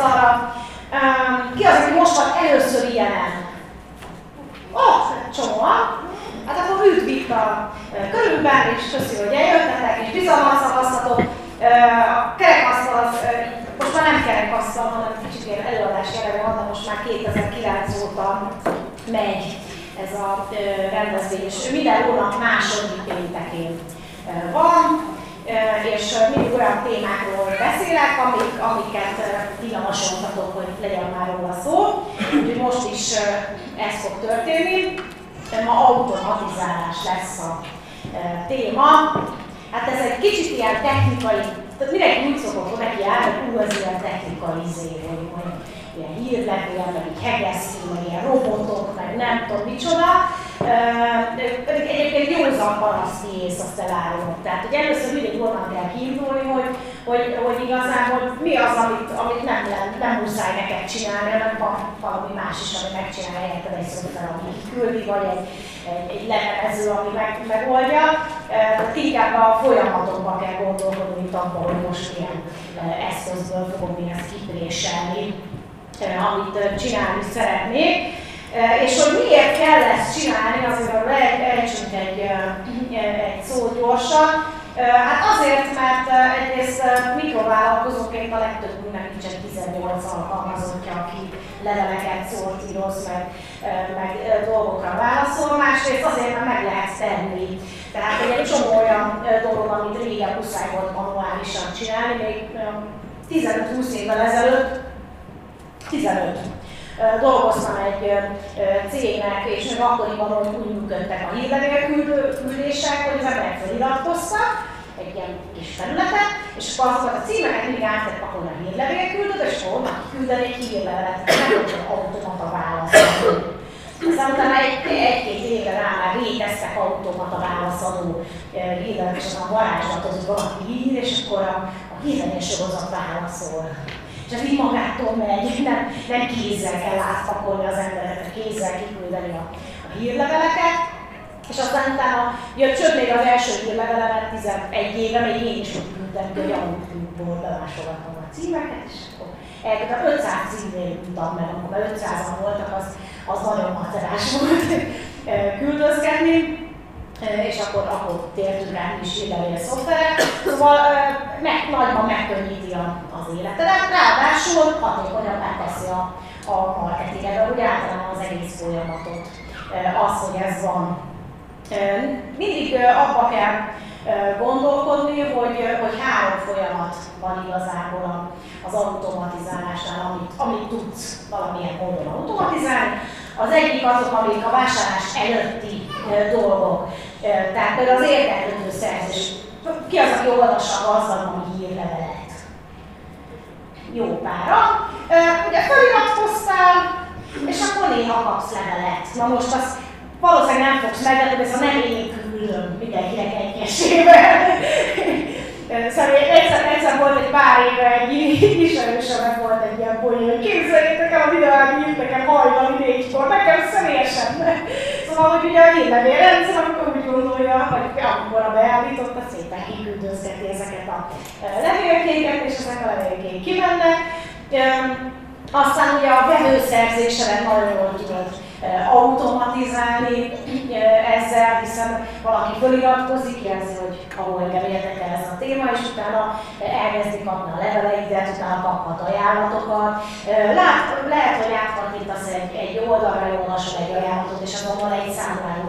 Uh, ki az, aki most van először ilyenen? Ó, oh, csomóan. Hát akkor üdv itt a és köszi, hogy eljöttetek, és bizalmat szavaztatok. A kerekasztal az most már nem kerekasztal, hanem kicsit ilyen előadás jellegű van, most már 2009 óta megy ez a rendezvény, és minden hónap második péntekén van, és mindig olyan témákról beszélek, amik, amiket ti javasoltatok, hogy legyen már róla szó. Úgyhogy most is ez fog történni. Ma automatizálás lesz a téma. Hát ez egy kicsit ilyen technikai, tehát mindenki úgy szokott neki jár, hogy ú, ez ilyen technikai izé, hogy, ilyen hírlevél, meg így hegesztő, meg ilyen robotok, meg nem tudom micsoda. Pedig egyébként józan paraszti ész azt elárulok. Tehát, hogy először mindig onnan kell kiindulni, hogy, hogy, hogy igazából mi az, amit, amit nem, nem, nem muszáj neked csinálni, hanem van valami más is, ami megcsinálja helyetted egy szoftver, ami küldi, vagy egy, egy, egy levelező, ami meg, megoldja. Tehát inkább a folyamatokba kell gondolkodni, mint abban, hogy most milyen eszközből fogom én ezt kipréselni amit csinálni szeretnék. És hogy miért kell ezt csinálni, azért ejtsünk egy, egy szót gyorsan. Hát azért, mert egyrészt mikrovállalkozóként a legtöbbünknek nincsen 18 alkalmazottja, aki leveleket szortíroz, meg, meg dolgokra válaszol. Másrészt azért, mert meg lehet tenni. Tehát egy csomó olyan dolog, amit régen muszáj volt manuálisan csinálni, még 15-20 évvel ezelőtt 15. Dolgoztam egy cégnek, és még akkoriban úgy működtek a hírlevél küldések, hogy az emberek feliratkoztak egy ilyen kis felületet, és akkor azokat a címeket mindig át lehet pakolni a hírlevél küldőt, és akkor onnan küldeni egy hírlevelet, nem tudod automata válaszolni. Aztán utána egy, egy-két évre rá már léteztek automata válaszadó hírlevelek, és a varázslatot, hogy valaki ír, és akkor a, a hírlevél sorozat válaszol ez így magától megy, nem, nem kézzel kell átpakolni az embereket, kézzel kiküldeni a, a hírleveleket. És aztán utána jött csönd még az első hírlevelemet 11 éve, még én is úgy küldtem, hogy a YouTube-ból bemásolgatom a címeket, és akkor elkezdtem 500 címnél tudtam meg, amikor 500-an voltak, az, az nagyon macerás volt küldözgetni és akkor, akkor tértünk rá is a szoftverek. Szóval meg, nagyban megkönnyíti az életedet, ráadásul hatékonyabbá teszi a, a marketinget, úgy általában az egész folyamatot, az, hogy ez van. Mindig abba kell gondolkodni, hogy, hogy három folyamat van igazából az automatizálásnál, amit, amit tudsz valamilyen módon automatizálni. Az egyik azok, amik a vásárlás előtti dolgok. Tehát például az érdeklődő szerzés. Ki az, aki olvassa a gazdagban hírlevelet? Jó pára. Ugye feliratkoztál, és akkor néha kapsz levelet. Na most azt valószínűleg nem fogsz meglepni, ez a nem én küldöm mindenkinek egyesével. Szóval egyszer, egyszer volt egy pár éve egy ismerősömnek volt egy ilyen poén, képzeljétek el a videót, írt nekem hajnali négykor, nekem személyesen. Szóval, hogy ugye a hírlevél rendszer, amikor úgy gondolja, hogy amikor a beállította, szépen kiküldözgeti ezeket a levélkéket, és ezek a levélkék kimennek. Aztán ugye a vevőszerzésedet nagyon jól tudod automatizálni ezzel, hiszen valaki föliratkozik, jelzi, hogy ahol engem érdekel ez a téma, és utána elkezdi kapni a leveleidet, utána kaphat ajánlatokat. Lát, lehet, hogy átkatintasz egy, egy oldalra, olvasol egy ajánlatot, és azonban egy számláló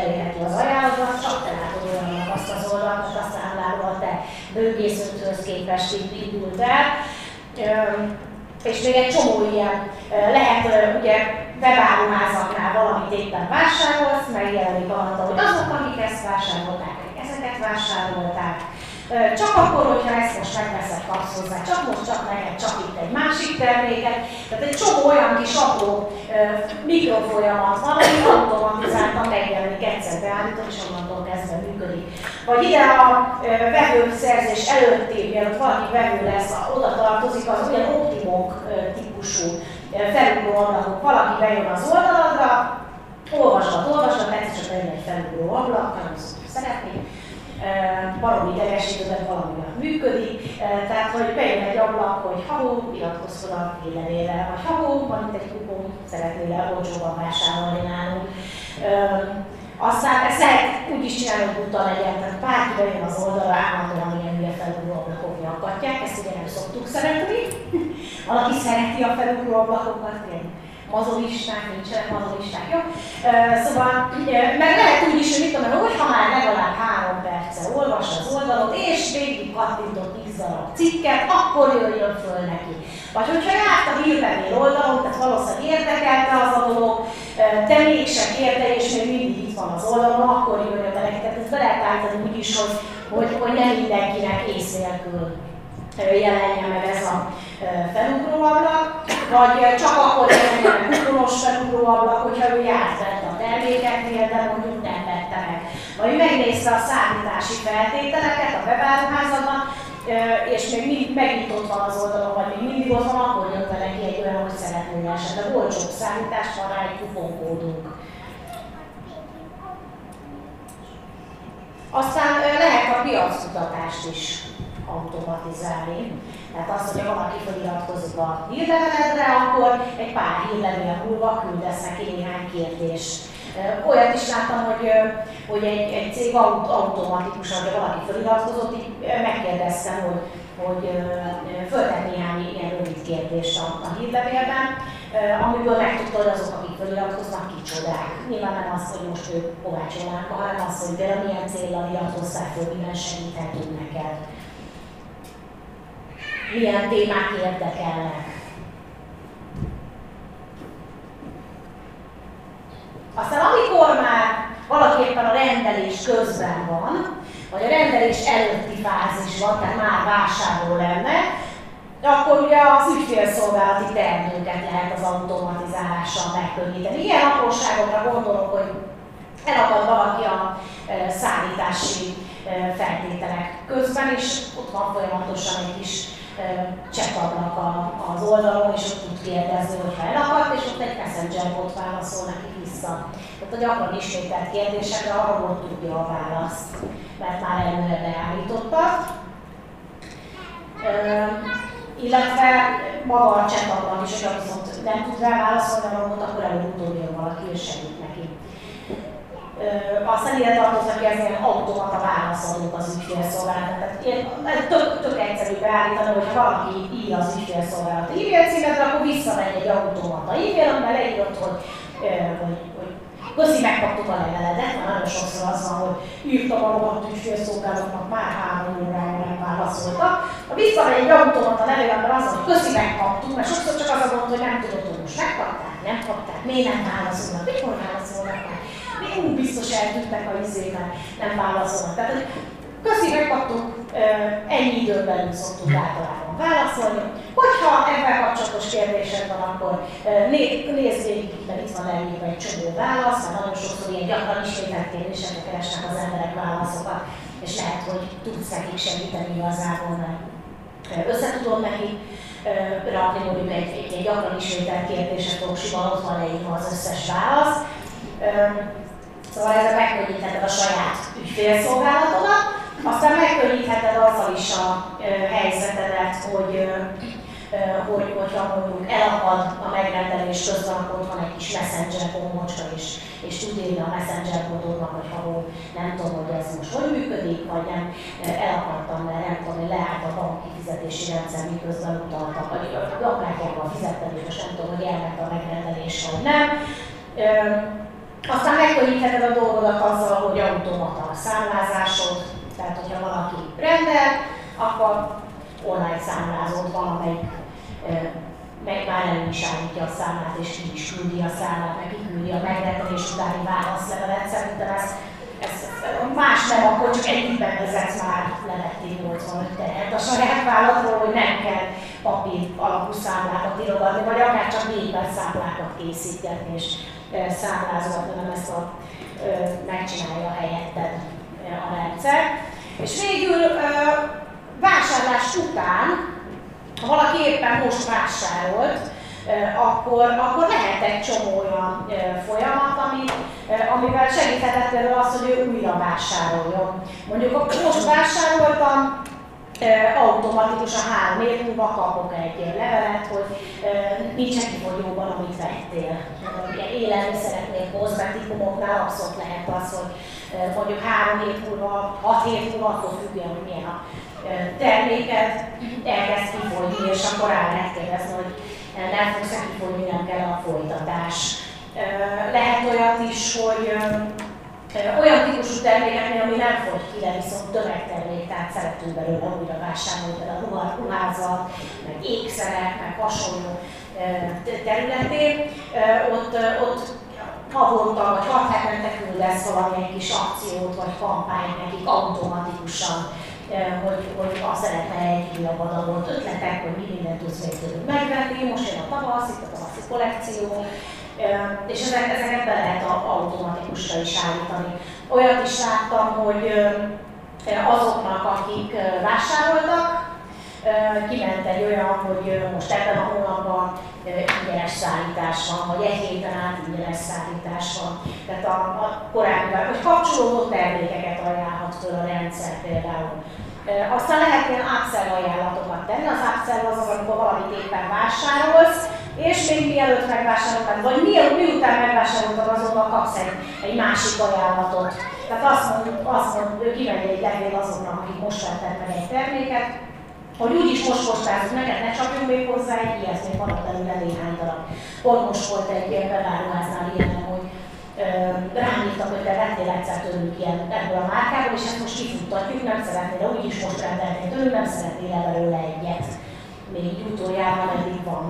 elérhető az ajánlatot, csak te látod olyannak azt az oldalt, mert a számláló a te bőkészülthöz képest indult el. És még egy csomó ilyen lehet, ugye webáruházaknál valamit éppen vásárolsz, megjelenik alatta, hogy azok, akik ezt vásárolták, ezeket vásárolták, csak akkor, hogyha ezt most megveszed, kapsz hozzá, csak most, csak neked, csak itt egy másik terméket. Tehát egy csomó olyan kis apró mikrofolyamat van, ami automatizáltan megjelenik egyszer beállított, és onnantól kezdve működik. Vagy ide a vevőszerzés előtti, mielőtt valaki vevő lesz, oda tartozik az olyan optimok típusú felugró ablakok. Valaki bejön az oldaladra, olvasgat, olvasgat, egyszer csak egy felugró ablak, nagyon szeretni, valami idegesítőben valami működik, tehát hogy bejön egy ablak, hogy ha iratkozz fel a hírlevélre, vagy ha van itt egy kupon, szeretnél olcsóban vásárolni nálunk. Aztán ezt úgy is csinálni, hogy buta legyen, tehát bárki bejön az oldalra, állandóan ilyen hülye felugró ablakok nyakatják, ezt ugye nem szoktuk szeretni. Valaki szereti a felugró ablakokat, ilyen mazolisták, nincsenek mazolisták, jó? Szóval, meg lehet úgy is, hogy mit tudom, hogy ha már legalább három perce olvas az oldalot, és végig kattintott x darab cikket, akkor jöjjön föl neki. Vagy hogyha járt a hírlevél oldalon, tehát valószínűleg érdekelte az a dolog, de mégsem érte, és még mindig itt van az oldalon, akkor jöjjön neki. Tehát ezt be lehet állítani úgy is, hogy, hogy, hogy nem mindenkinek ész nélkül jelenjen meg ez a felugróablak, vagy csak akkor jelenjen felugróablak, hogyha ő járt vett a termékeknél, de mondjuk nem vette meg. Vagy megnézte a szállítási feltételeket a webáruházatban, és még mindig megnyitott van az oldalon, vagy még mindig ott van, akkor jön vele ki egy olyan, hogy szeretnél esetleg olcsóbb szállítást, van rá egy kuponkódunk. Aztán lehet a piackutatást is automatizálni. Tehát azt, hogy valaki feliratkozik a hírleveledre, akkor egy pár hírlevél múlva küldesz neki néhány kérdést. Olyat is láttam, hogy, hogy egy, egy cég automatikusan, hogy valaki feliratkozott, megkérdeztem, hogy, hogy föltett néhány ilyen rövid kérdést a, a hírlevélben, amiből megtudta, azok, akik feliratkoznak, kicsodák. Nyilván nem az, hogy most ők Kovács hanem az, hogy például milyen célra iratkoztál föl, miben segíthetünk neked milyen témák érdekelnek. Aztán amikor már valaképpen a rendelés közben van, vagy a rendelés előtti fázisban, tehát már vásárló lenne, akkor ugye az ügyfélszolgálati termőket lehet az automatizálással megkönnyíteni. Ilyen apróságokra gondolok, hogy elakad valaki a e, szállítási e, feltételek közben, és ott van folyamatosan egy kis csettablak az oldalon, és ott tud kérdezni, hogyha elakadt, és ott egy messenger bot válaszol neki vissza. Tehát a gyakran ismételt kérdésekre arra volt tudja a választ, mert már előre beállította. illetve maga a csettablak is, hogyha viszont nem tud rá válaszolni a robot, akkor előbb-utóbb valaki, és segít neki aztán ide tartoznak az ilyen automata válaszolók az ügyfélszolgálatot. Tehát ilyen, tök, tök egyszerű beállítani, hogy valaki ír az ügyfélszolgálat e-mail címedre, akkor visszamegy egy automata e-mail, amiben leírott, hogy, hogy, hogy Köszi, megkaptuk a leveledet, mert nagyon sokszor az van, hogy írtam a rohadt ügyfélszolgálatnak, már három órája nem válaszoltak. Ha visszamegy egy automata levélemben az, hogy köszi, megkaptuk, mert sokszor csak az a gond, hogy nem tudod, hogy most megkapták, nem kapták, miért nem válaszolnak, mikor válaszolnak ú, biztos eltűntek a izével, nem válaszolnak. Tehát, hogy köszi, megkaptuk, ennyi időn belül szoktunk általában válaszolni. Hogyha ebben kapcsolatos kérdésed van, akkor nézd végig, mert itt van elég egy csomó válasz, mert nagyon sokszor ilyen gyakran ismételt kérdésekre keresnek az emberek válaszokat, és lehet, hogy tudsz nekik segíteni igazából, mert össze tudod neki rakni, hogy egy, egy, egy gyakran ismételt proxiban ott van leírva az összes válasz. Szóval ezzel megkönnyítheted a saját ügyfélszolgálatodat, aztán megkönnyítheted azzal is a helyzetedet, hogy hogy, hogyha mondjuk elakad a megrendelés közben, akkor ott van egy kis messenger bombocska is, és tud írni a messenger kodódnak, hogy ha nem tudom, hogy ez most hogy működik, vagy nem elakadtam, mert nem tudom, hogy leállt a banki fizetési rendszer, miközben utaltak, vagy a fizettem, és most nem tudom, hogy elment a megrendelés, vagy nem aztán megkönnyítheted a dolgodat azzal, hogy automata a számlázásod, tehát hogyha valaki rendel, akkor online számlázód van, amelyik meg már el is állítja a számlát, és ki is küldi a számlát, meg kiküldi a megrendelés utáni válaszlevelet. Szerintem ez más nem, akkor csak egyikben vezetsz már levettél 85 tehet a saját vállalatról, hogy nem kell papír alapú számlákat írogatni, vagy akár csak gépen számlákat készíteni, és számlázóak, hanem ezt a, megcsinálja helyetted a rendszer. És végül vásárlás után, ha valaki éppen most vásárolt, akkor, akkor lehet egy csomó olyan folyamat, ami, amivel segíthetett például azt, hogy ő újra vásároljon. Mondjuk most vásároltam, automatikusan három év múlva kapok egy levelet, hogy nincsen kifogyóban, amit vettél. Élelmiszereknél, kozmetikumoknál abszolút lehet az, hogy mondjuk három év múlva, hat év múlva, attól függően, hogy milyen a terméket, elkezd kifogyni, és akkor rá lehet kérdezni, hogy nem fogsz kifogyni, nem kell a folytatás. Lehet olyat is, hogy olyan típusú termékeknél, ami nem fogy ki, de viszont tömegtermék, tehát szeretünk belőle újra vásárolni, például a ruházat, meg ékszerek, meg hasonló területén, ott, ott havonta vagy hat hetente küldesz valamilyen kis akciót vagy kampányt nekik automatikusan, hogy, hogy azt szeretne egy újabb adagot, ötletek, hogy mi mindent tudsz még tőlük megvenni, most jön a tavasz, itt a tavaszi kollekció, és ezek, ezeket be lehet automatikusra is állítani. Olyat is láttam, hogy azoknak, akik vásároltak, kiment egy olyan, hogy most ebben a hónapban ingyenes szállítás van, vagy egy héten át ingyenes szállítás van. Tehát a, a korábbi, hogy kapcsolódó termékeket ajánlhat föl a rendszer például. Aztán lehet ilyen upsell ajánlatokat tenni. Az upsell az az, amikor valamit éppen vásárolsz, és még mielőtt megvásároltad, vagy miután megvásároltad, azonnal kapsz egy, egy másik ajánlatot. Tehát azt mond, azt mond, ő kimegy egy levél azoknak, akik most vettek meg egy terméket, hogy úgyis most postázunk neked, ne csapjunk még hozzá egy ilyet, még van belőle néhány darab. Pont most volt egy beváruháznál ilyen, hogy rám írtak, hogy te vettél egyszer tőlük ilyen ebből a márkából, és ezt most kifuttatjuk, nem szeretnél, úgyis most rendelnél tőlük, nem szeretnél belőle egyet. Még utoljára eddig van.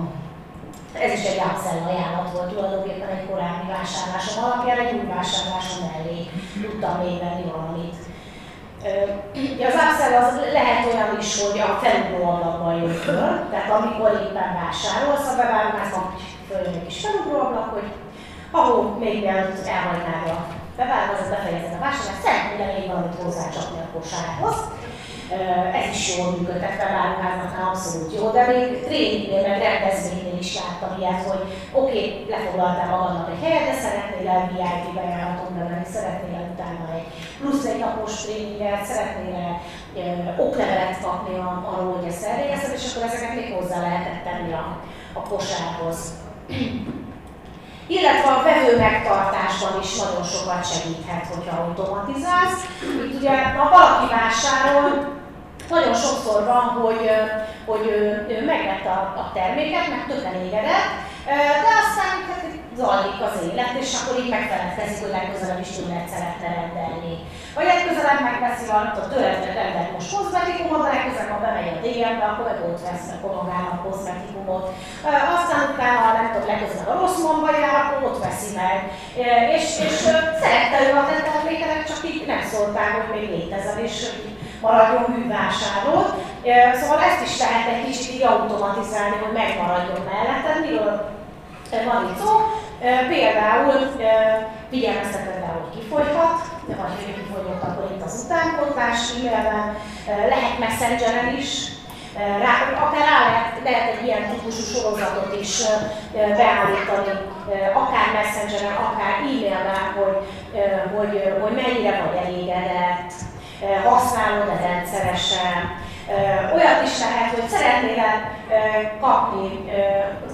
Ez is egy upsell ajánlat volt tulajdonképpen egy korábbi vásárlásom alapján, egy új vásárlásom mellé tudtam még venni valamit. Ugye az upsell az lehet olyan is, hogy a felugró ablakban jön föl, tehát amikor éppen vásárolsz a beváromásban, följön egy kis felugró ablak, hogy ahol még mielőtt elhagynád a beváromásban, befejezed a vásárlást, szeretnél még valamit hozzácsapni a kosárhoz ez is jól működhet, felváruházaknál abszolút jó, de még tréningnél, meg rendezvénynél is láttam ilyet, hogy oké, okay, lefoglaltál magadnak egy helyet, de szeretnél el VIP bejáratot bevenni, szeretnél el utána egy plusz egy napos tréninget, szeretnél el oklevelet kapni arról, hogy ezt elvégezted, és akkor ezeket még hozzá lehetett tenni a, a kosárhoz. Illetve a vevő megtartásban is nagyon sokat segíthet, hogyha automatizálsz. Itt ugye, ha valaki vásárol, nagyon sokszor van, hogy, hogy ő, ő megvette a, a terméket, meg tök elégedett, de aztán hát, zajlik az élet, és akkor így megfelelkezik, hogy legközelebb is egy szeretne rendelni. Vagy legközelebb megveszi a tőled rendelt most kozmetikumot, de legközelebb, ha bemegy a DM-be, akkor meg ott vesz meg magának kozmetikumot. Aztán utána, nem tudom, legközelebb a rossz momba jár, akkor ott veszi meg. És, és szerette ő a te termékenek, csak így nem szóltál, hogy még létezel, és maradjon művásárló. Szóval ezt is lehet egy kicsit így automatizálni, hogy megmaradjon melletted, miről van itt szó. Például figyelmezteted rá, hogy kifogyhat, vagy hogy kifogyott, akkor itt az utánpótlás e-mailben, lehet messengeren is, rá, akár rá lehet, lehet egy ilyen típusú sorozatot is beállítani, akár messengeren, akár e-mailben, hogy, hogy, hogy mennyire vagy elégedett, használod-e rendszeresen. Olyat is lehet, hogy szeretnél kapni,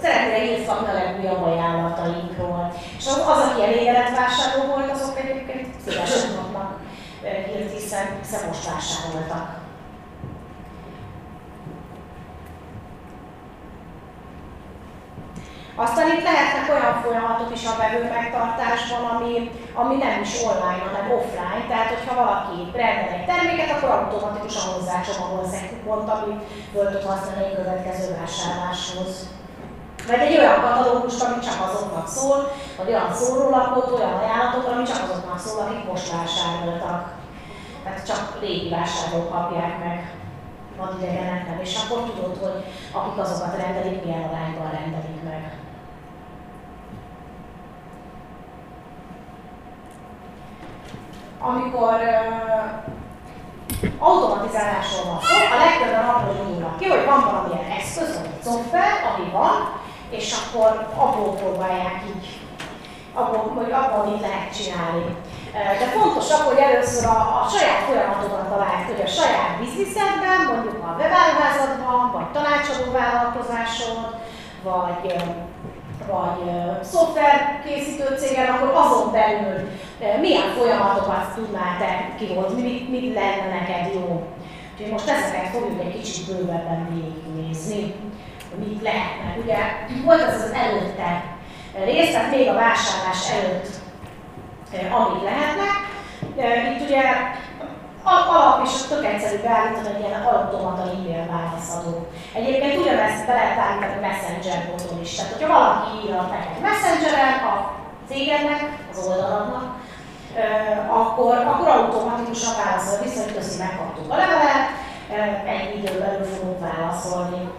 szeretnél hírt kapni a legújabb ajánlatainkról. És az, az aki elégedett vásárló volt, azok egyébként szívesen kapnak hírt, hiszen, hiszen most vásároltak. Aztán itt lehetnek olyan folyamatok is a vevő megtartásban, ami, ami nem is online, hanem offline. Tehát, hogyha valaki rendel egy terméket, akkor automatikusan hozzácsomagolsz egy kupont, amit föl tud használni egy következő vásárláshoz. Vagy egy olyan katalógust, ami csak azoknak szól, vagy olyan szórólapot, olyan ajánlatokat, ami csak azoknak szól, akik most vásároltak. Tehát csak régi vásárlók kapják meg van idegenek nem, és akkor tudod, hogy akik azokat rendelik, milyen arányban rendelik meg. Amikor automatizálásról van szó, a legtöbben abból indulnak ki, hogy van valamilyen eszköz, vagy egy szoftver, ami van, és akkor abból próbálják így, abból, hogy abból mit lehet csinálni. De fontosabb, hogy először a, a saját folyamatokat talált, hogy a saját bizniszedben, mondjuk a webáruházadban, vagy tanácsadó vállalkozásod, vagy vagy szoftverkészítő cégen, akkor azon belül milyen folyamatokat tudnál te kihozni, mit, mit lenne neked jó. Úgyhogy most ezeket fogjuk egy kicsit bővebben végignézni, mit lehetne. Ugye volt az az előtte rész, tehát még a vásárlás előtt, amik lehetnek. Itt ugye alap és tök egyszerű beállítani egy ilyen automata e-mail válaszadó. Egyébként ugyanezt be lehet állítani Messenger boton is. Tehát, hogyha valaki írja neked Messengeren a cégednek, az oldaladnak, akkor, akkor automatikusan válaszol vissza, hogy köszi, megkaptuk a levelet, egy időben belül fogunk válaszolni.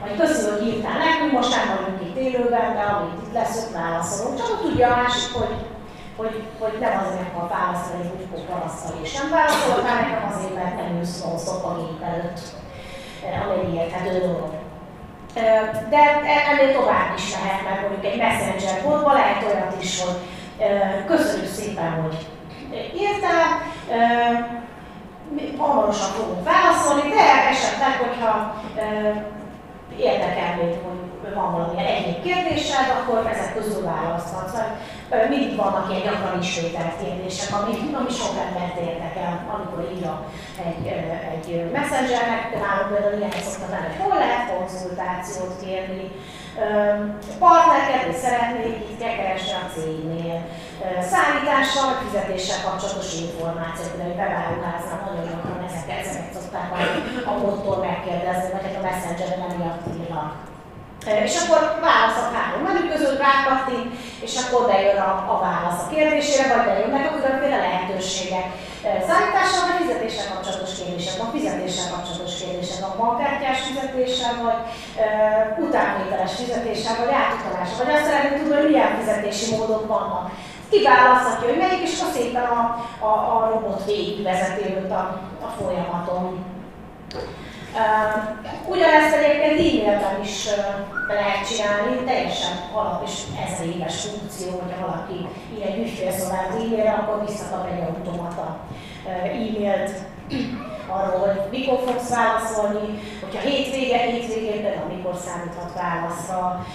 Vagy köszi, hogy írtál nekünk, most nem vagyunk itt élőben, de amit itt lesz, ott válaszolunk. Csak tudja a másik, hogy hogy, hogy nem azért akar válaszolni egy butkó parasztal és nem válaszol, hanem nekem azért, mert nem ülsz non a gép előtt, ami érthető dolog. De e- ennél tovább is lehet, mert mondjuk egy messenger botban lehet olyat is, hogy köszönjük szépen, hogy írtál, hamarosan fogunk válaszolni, de esetleg, hogyha érdekel még, hogy van valamilyen egyéb kérdésed, akkor ezek közül választhatsz. Mert mindig vannak ilyen gyakran ismételt kérdések, ami, ami sok embert érdekel, amikor írja egy, egy messengernek, nálunk például ilyen szoktam lenni, hol lehet konzultációt kérni, partnerkedni szeretnék, itt kell keresni a cégnél, szállítással, vagy fizetéssel kapcsolatos információk, például egy beváruháznál nagyon gyakran ezeket, ezeket szokták a motor megkérdezni, mert a messengeren nem miatt írnak és akkor válasz a három menü között rákattint, és akkor bejön a, a válasz a kérdésére, vagy bejönnek a különféle lehetőségek. Szállítással vagy fizetéssel kapcsolatos kérdések, van fizetéssel kapcsolatos kérdések, van bankkártyás fizetéssel, vagy e, utánvételes fizetéssel, vagy átutalással, vagy azt szeretnék tudni, hogy milyen fizetési módok vannak. Kiválaszthatja, hogy melyik, és akkor szépen a, a, a robot végigvezeti őt a, a folyamaton. Ugyanezt egyébként e-mailben is lehet csinálni, teljesen alap és ezer éves funkció, hogyha valaki ír egy ügyfélszolgálat e-mailre, akkor visszakap egy automata e-mailt arról, hogy mikor fogsz válaszolni, hogyha hétvége, hétvégén például mikor számíthat válaszra,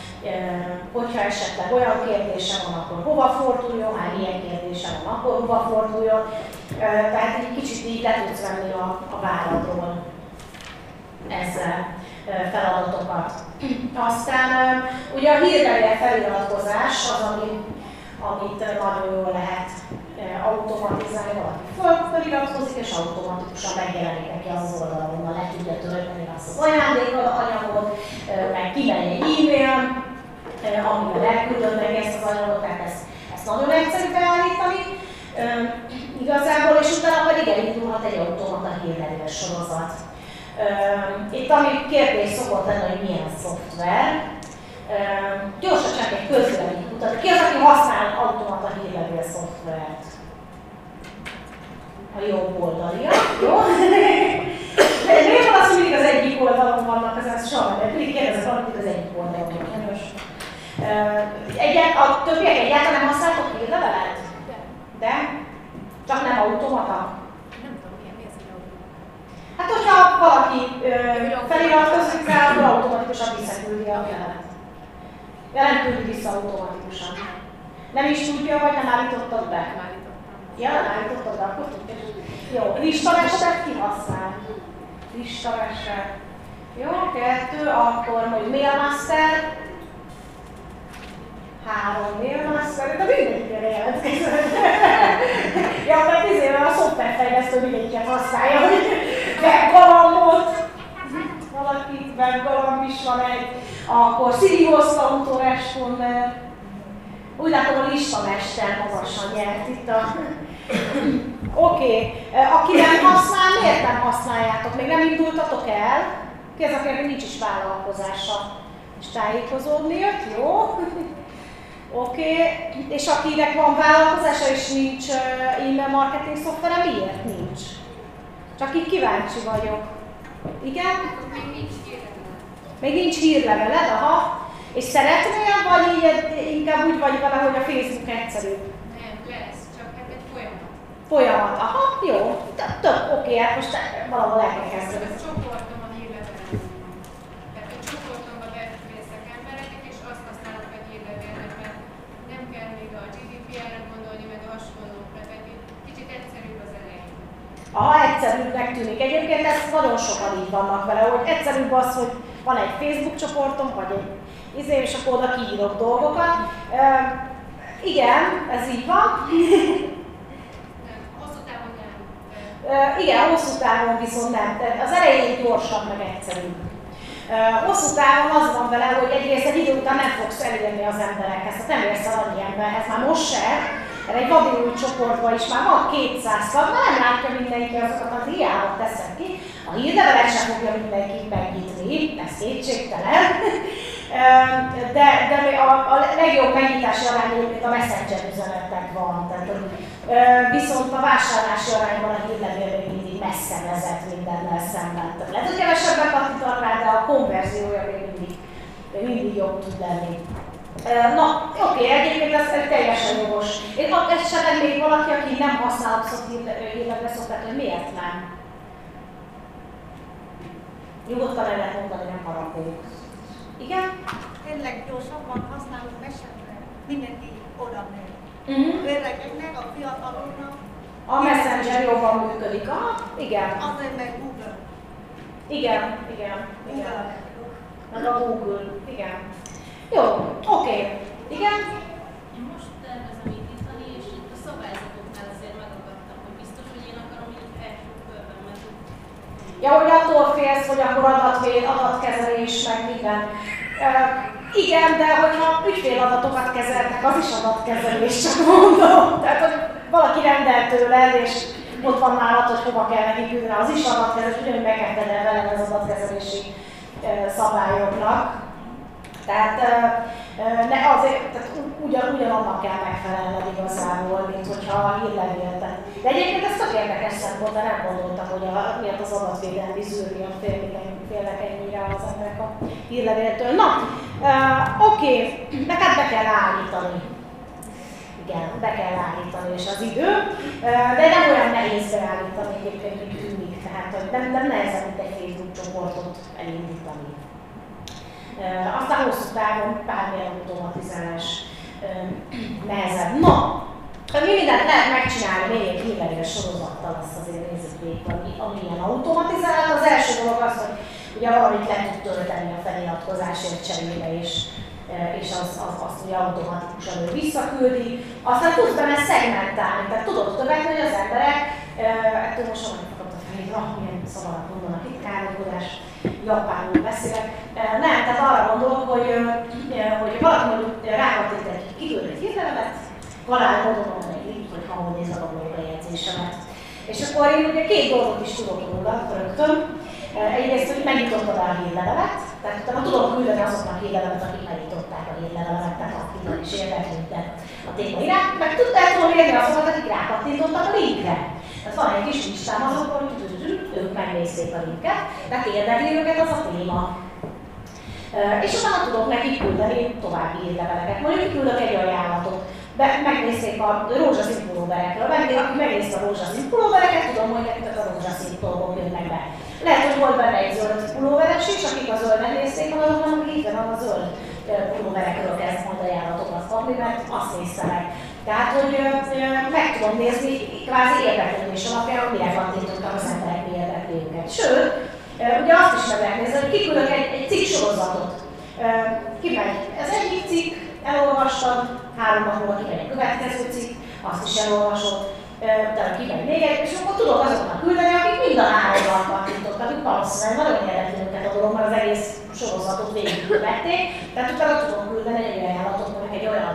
hogyha esetleg olyan kérdése van, akkor hova forduljon, már ilyen kérdése van, akkor hova forduljon. Tehát egy kicsit így le tudsz venni a, a vállalatról ezzel feladatokat. Aztán ugye a hírlevél feliratkozás az, ami, amit nagyon jól lehet automatizálni, valaki feliratkozik, és automatikusan megjelenik neki az oldalon, le tudja tölteni azt az ajándékanyagot, meg kimegy egy e-mail, amivel elküldöd meg ezt az anyagot, tehát ezt, ezt nagyon egyszerű beállítani. Igazából, és utána pedig elindulhat egy automata hírlevél sorozat itt ami kérdés szokott lenni, hogy milyen szoftver. Gyorsan csak egy közlemény mutat. Ki az, aki használ automata hírlevél szoftvert? A jobb oldalia, jó? Miért van az, hogy mindig az egyik oldalon vannak, az az soha nem, mindig kérdezek valamit, az egyik oldalon van. Egyet, a többiek egyáltalán nem használtok hírlevelet? De? Csak nem automata? Hát, hogyha valaki feliratkozik rá, akkor automatikusan visszaküldi a jelenet. Jelen küldi vissza automatikusan. Nem is tudja, vagy nem állítottad be? Nem Ja, nem állítottad be, akkor tudja. Jó, listamester ki használ? Listamester. Jó, kettő, akkor mondjuk mailmaster, három mailmaster, de mindegyikre jelentkezett. ja, mert izével a szoftverfejlesztő mindegyiket használja, hogy webgalambot, valaki webgalamb is van egy, akkor Siri hozta autoresponder, úgy látom a listamester magasan nyert itt a... Oké, okay. aki nem használ, miért nem használjátok? Még nem indultatok el? Ki az, akinek nincs is vállalkozása? És tájékozódni jött, jó? Oké, okay. és akinek van vállalkozása és nincs e-mail marketing szoftvere, miért nincs? Csak így kíváncsi vagyok. Igen? Még nincs hírleveled. Még nincs hírleveled, aha. És szeretnél, vagy így inkább úgy vagy vele, hogy a Facebook egyszerű? Nem, lesz, csak hát egy folyamat. Folyamat, aha, jó, tök oké, hát most valahol el kell kezdeni. Aha, egyszerűbbnek tűnik. Egyébként ez nagyon sokan így vannak vele, hogy egyszerűbb az, hogy van egy Facebook csoportom, vagy egy izé, és akkor oda kiírok dolgokat. E, igen, ez így van. Nem, hosszú távon nem. E, igen, hosszú távon viszont nem. Tehát az elején gyorsabb, meg egyszerűbb. Hosszú távon az van vele, hogy egyrészt egy idő után nem fogsz elérni az emberekhez, tehát nem érsz el annyi emberhez, már most se, egy vaduló csoportban is már van 200 tag, már nem látja mindenki azokat az hiába teszem ki. A hírlevelet sem fogja mindenki megnyitni, ez kétségtelen. De, de a, a legjobb megnyitási arány egyébként a messenger üzenetek van. Tehát, viszont a vásárlási arányban a hírlevél még mindig messze vezet mindennel szemben. Tehát lehet, hogy kevesebbet kattintanak rá, de a konverziója még mindig, mindig jobb tud lenni. Na, oké, egyébként ez, ez teljesen jogos. Én esetleg még valaki, aki nem használ abszolút hírlevre szokták, hogy miért nem? Nyugodtan el lehet mondani, nem haragudjuk. Igen? Tényleg gyorsabban használunk messenger. Mindenki oda megy. Uh-huh. Öregeknek, a fiataloknak. A Messenger jobban működik. Aha, igen. Azért meg Google. Igen, igen, igen. Google. Meg a Google, igen. Jó, oké. Okay. Igen? Én most tervezem indítani, és itt a szabályzatoknál azért megadtam, hogy biztos, hogy én akarom így első körben, Ja, hogy attól félsz, hogy akkor adatvéd, adatkezelés, meg minden. Uh, igen, de hogyha ügyféladatokat kezeltek, az is adatkezelés, csak mondom. Tehát, hogy valaki rendel tőled, és ott van nálad, hogy hova kell neki küldeni, az is adatkezelés, ugyanúgy meg kell veled az adatkezelési szabályoknak. Tehát ne azért, tehát ugyan, ugyanannak kell megfelelned igazából, mint hogyha a hírlevélten. De egyébként ez tök érdekes szempont, de nem gondoltam, hogy a, miért az adatvédelmi zűri a félnek ennyire az emberek a hírlevéltől. Na, uh, oké, okay. de hát be kell állítani. Igen, be kell állítani, és az idő. Uh, de nem olyan nehéz beállítani egyébként, hogy tűnik. Tehát, hogy nem, nem nehezebb, mint egy Facebook csoportot elindítani. Aztán hosszú távon bármilyen automatizálás nehezebb. No, mi mindent lehet megcsinálni még egy hírlevél sorozattal, azt azért nézzük végig, ami, ami ilyen automatizált. Az első dolog az, hogy ugye valamit le tud tölteni a feliratkozásért cserébe, és, és az, az, azt ugye automatikusan ő visszaküldi. Aztán tudsz benne szegmentálni, tehát tudod követni, hogy az emberek, ettől most sokan kapott a fejét, milyen szavakat mondanak itt, káromkodás, japánul beszélek. Nem, tehát arra gondolok, hogy, hogy valaki mondjuk rákattint egy kiküld egy hírlevelet, egy link, hogy hogy nézek a blogbejegyzésemet. És akkor én ugye két dolgot is tudok róla rögtön. Egyrészt, hogy megnyitottad a hírlevelet, tehát utána tudom küldeni azoknak hírlevelet, akik megnyitották a hírlevelet, tehát akiknek is érdeklődtek a téma iránt, meg tudták tudom érni azokat, akik rákattintottak a linkre. Tehát van egy kis listám hogy ők megnézték a linket, tehát érdekli őket az a téma. És utána tudok nekik küldeni további hírleveleket. Mondjuk küldök egy ajánlatot, be, megnézték a rózsaszín pulóverekről, aki megnézte a rózsaszín pulóvereket, tudom, hogy nektek a rózsaszín dolgok jönnek be. Lehet, hogy volt benne egy zöld pulóveres is, akik a zöldet nézték, azoknak itt van a zöld pulóverekről kezd majd ajánlatokat kapni, mert azt nézte meg. Tehát, hogy meg tudom nézni kvázi érdeklődés alapján, hogy mire kattintottak az emberek, mi érdekli őket. Sőt, ugye azt is meg lehet nézni, hogy kiküldök egy, egy cikk sorozatot. Kimegy, ez egyik cikk, elolvastad, három nap múlva kimegy egy következő cikk, azt is elolvasod, utána kimegy még egy, és akkor tudok azoknak küldeni, akik mind a háromban kattintottak, akik valószínűleg nagyon érdekli őket a dolog, mert az egész sorozatot végigkövették, tehát utána tudom küldeni egy ajánlatot, egy olyan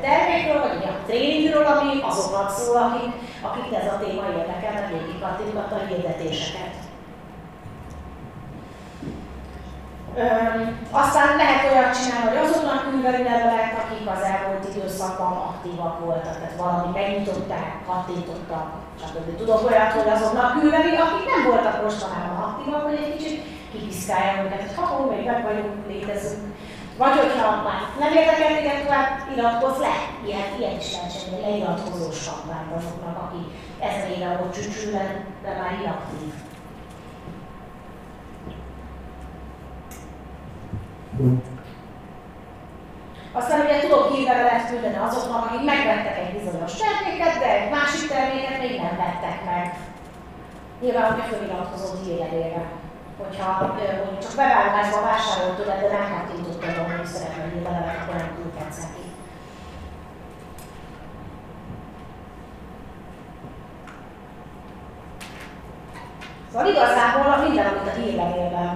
termékről, vagy egy tréningről, ami azoknak szól, akik, akik ez a téma érdekel, mert végig a hirdetéseket. Öm, aztán lehet olyat csinálni, hogy azoknak küldeni levelek, akik az elmúlt időszakban aktívak voltak, tehát valami megnyitották, kattintottak, stb. Tudok olyat, hogy azoknak küldeni, akik nem voltak mostanában aktívak, hogy egy kicsit kipiszkálják őket, hogy ha, még meg vagyunk, létezünk, Vagy hogyha már nem érdekel téged tovább, iratkozz le. Ilyen, ilyen is lehet csinálni, leiratkozós kampányt azoknak, aki ezer éve ott csücsülben, de már inaktív. Aztán ugye tudok hírlevelet küldeni azoknak, akik megvettek egy bizonyos terméket, de egy másik terméket még nem vettek meg. Nyilván, hogy feliratkozott hírlevélre. Hogyha mondjuk csak bevállalásba vásárolt tőled, de nem kattintottad volna, hogy szeretnél hírlevelet, akkor nem küldhetsz neki. Szóval igazából minden, amit a hírlevélben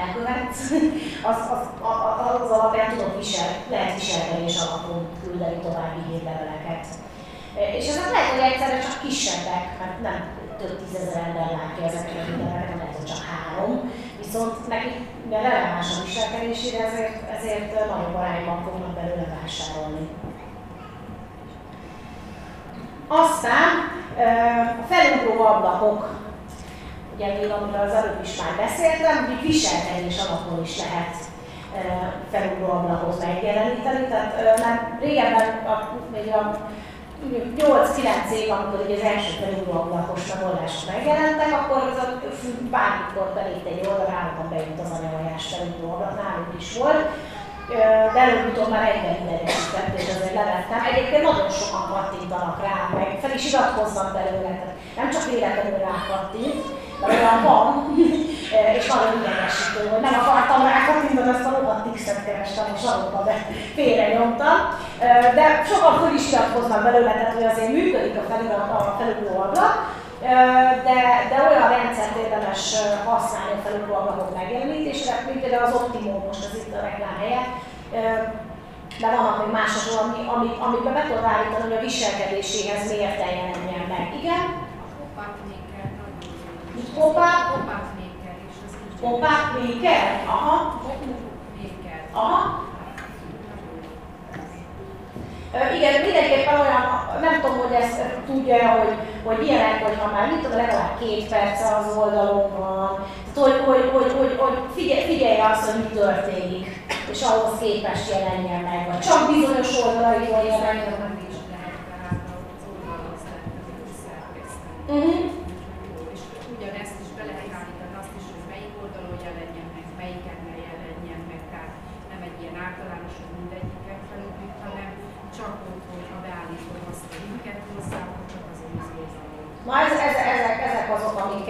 elkövetsz, az, az, az, az alapján tudod visel, lehet viselkedés alapon küldeni további hírleveleket. És ezek lehet, hogy egyszerre csak kisebbek, mert nem több tízezer ember látja ezeket a hírleveleket, három, viszont nekik mivel releváns a viselkedésére, ezért, ezért nagyobb arányban fognak belőle vásárolni. Aztán a felugró ablakok ugye még amiről az előbb is már beszéltem, hogy viselkedés alapon is lehet felugró ablakot megjeleníteni. Tehát már régebben, a, még a 8-9 év, amikor ugye az első felugró ablakos megoldások megjelentek, akkor az a bármikor belét egy oldal, állandóan bejött az anyavajás felugró ablak, nálunk is volt de előbb-utóbb már egyben idegesített, és azért levettem. Egyébként nagyon sokan kattintanak rá, meg fel is iratkoznak belőle, tehát nem csak véletlenül rá kattint, de olyan van, és nagyon idegesítő, hogy nem akartam rá kattintani, azt a rohadt X-et kerestem, és azóta de félre nyomtam. De sokan föl is iratkoznak belőle, tehát hogy azért működik a, felirat, a felugró ablak, de, de olyan rendszert érdemes használni a felugró ablakok megjelenítésre, mint például az Optimum, most az itt a reklám helye, de vannak még más ami, ami, amiben be tudod állítani, hogy a viselkedéséhez miért jelenjen meg. Igen? Maker Mit pop-up? Pop-up Pop-up maker? Aha. Aha. Igen, mindenképpen olyan, nem tudom, hogy ezt tudja, hogy, hogy ilyenek, hogyha már mit tudom, legalább két perc az oldalon van, tehát hogy, hogy, hogy, hogy, hogy figyelj, figyelj azt, hogy mi történik, és ahhoz képest jelenjen meg, vagy csak bizonyos oldalairól jelenjen meg. Uh-huh. És ugyanezt is be lehet állítani, azt is, hogy melyik oldalon jelenjen meg, melyiken ne jelenjen meg, tehát nem egy ilyen általános, hogy mindegyiket felugrik, hanem csak ott, hogyha beállítom azt a linket hozzá, akkor csak az oldalon. Na ez, ez, ezek, ezek azok, amik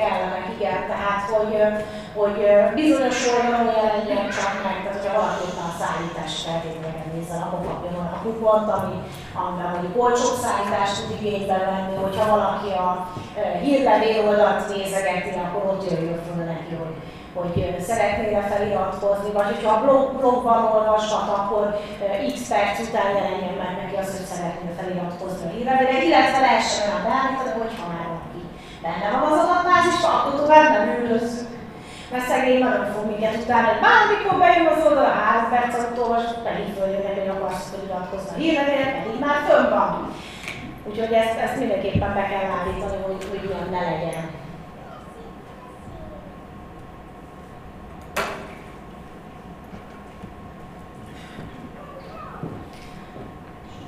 igen, tehát hogy, hogy bizonyos oldalon jelenjen csak meg, tehát hogyha valaki a szállítás feltételeket nézzel, akkor kapjon olyan kupont, ami, amiben mondjuk olcsóbb szállítást tud igénybe venni, hogyha valaki a hírlevél oldalt nézegeti, akkor ott jöjjön föl neki, hogy hogy szeretnél feliratkozni, vagy hogyha a blog, blogban olvashat, akkor x perc után jelenjen meg neki az, hogy szeretnél feliratkozni a hírlevélre, illetve lehessen olyan beállítani, hogy ha már valaki benne van az adatbázisban, akkor tovább nem üldözzük. Mert szegény nagyon fog minket utána, hogy bármikor bejön az oldal, a három perc alatt olvas, pedig följön, hogy akarsz feliratkozni a hírlevélre, pedig már fönn van. Úgyhogy ezt, ezt mindenképpen be kell állítani, hogy, hogy ilyen ne legyen.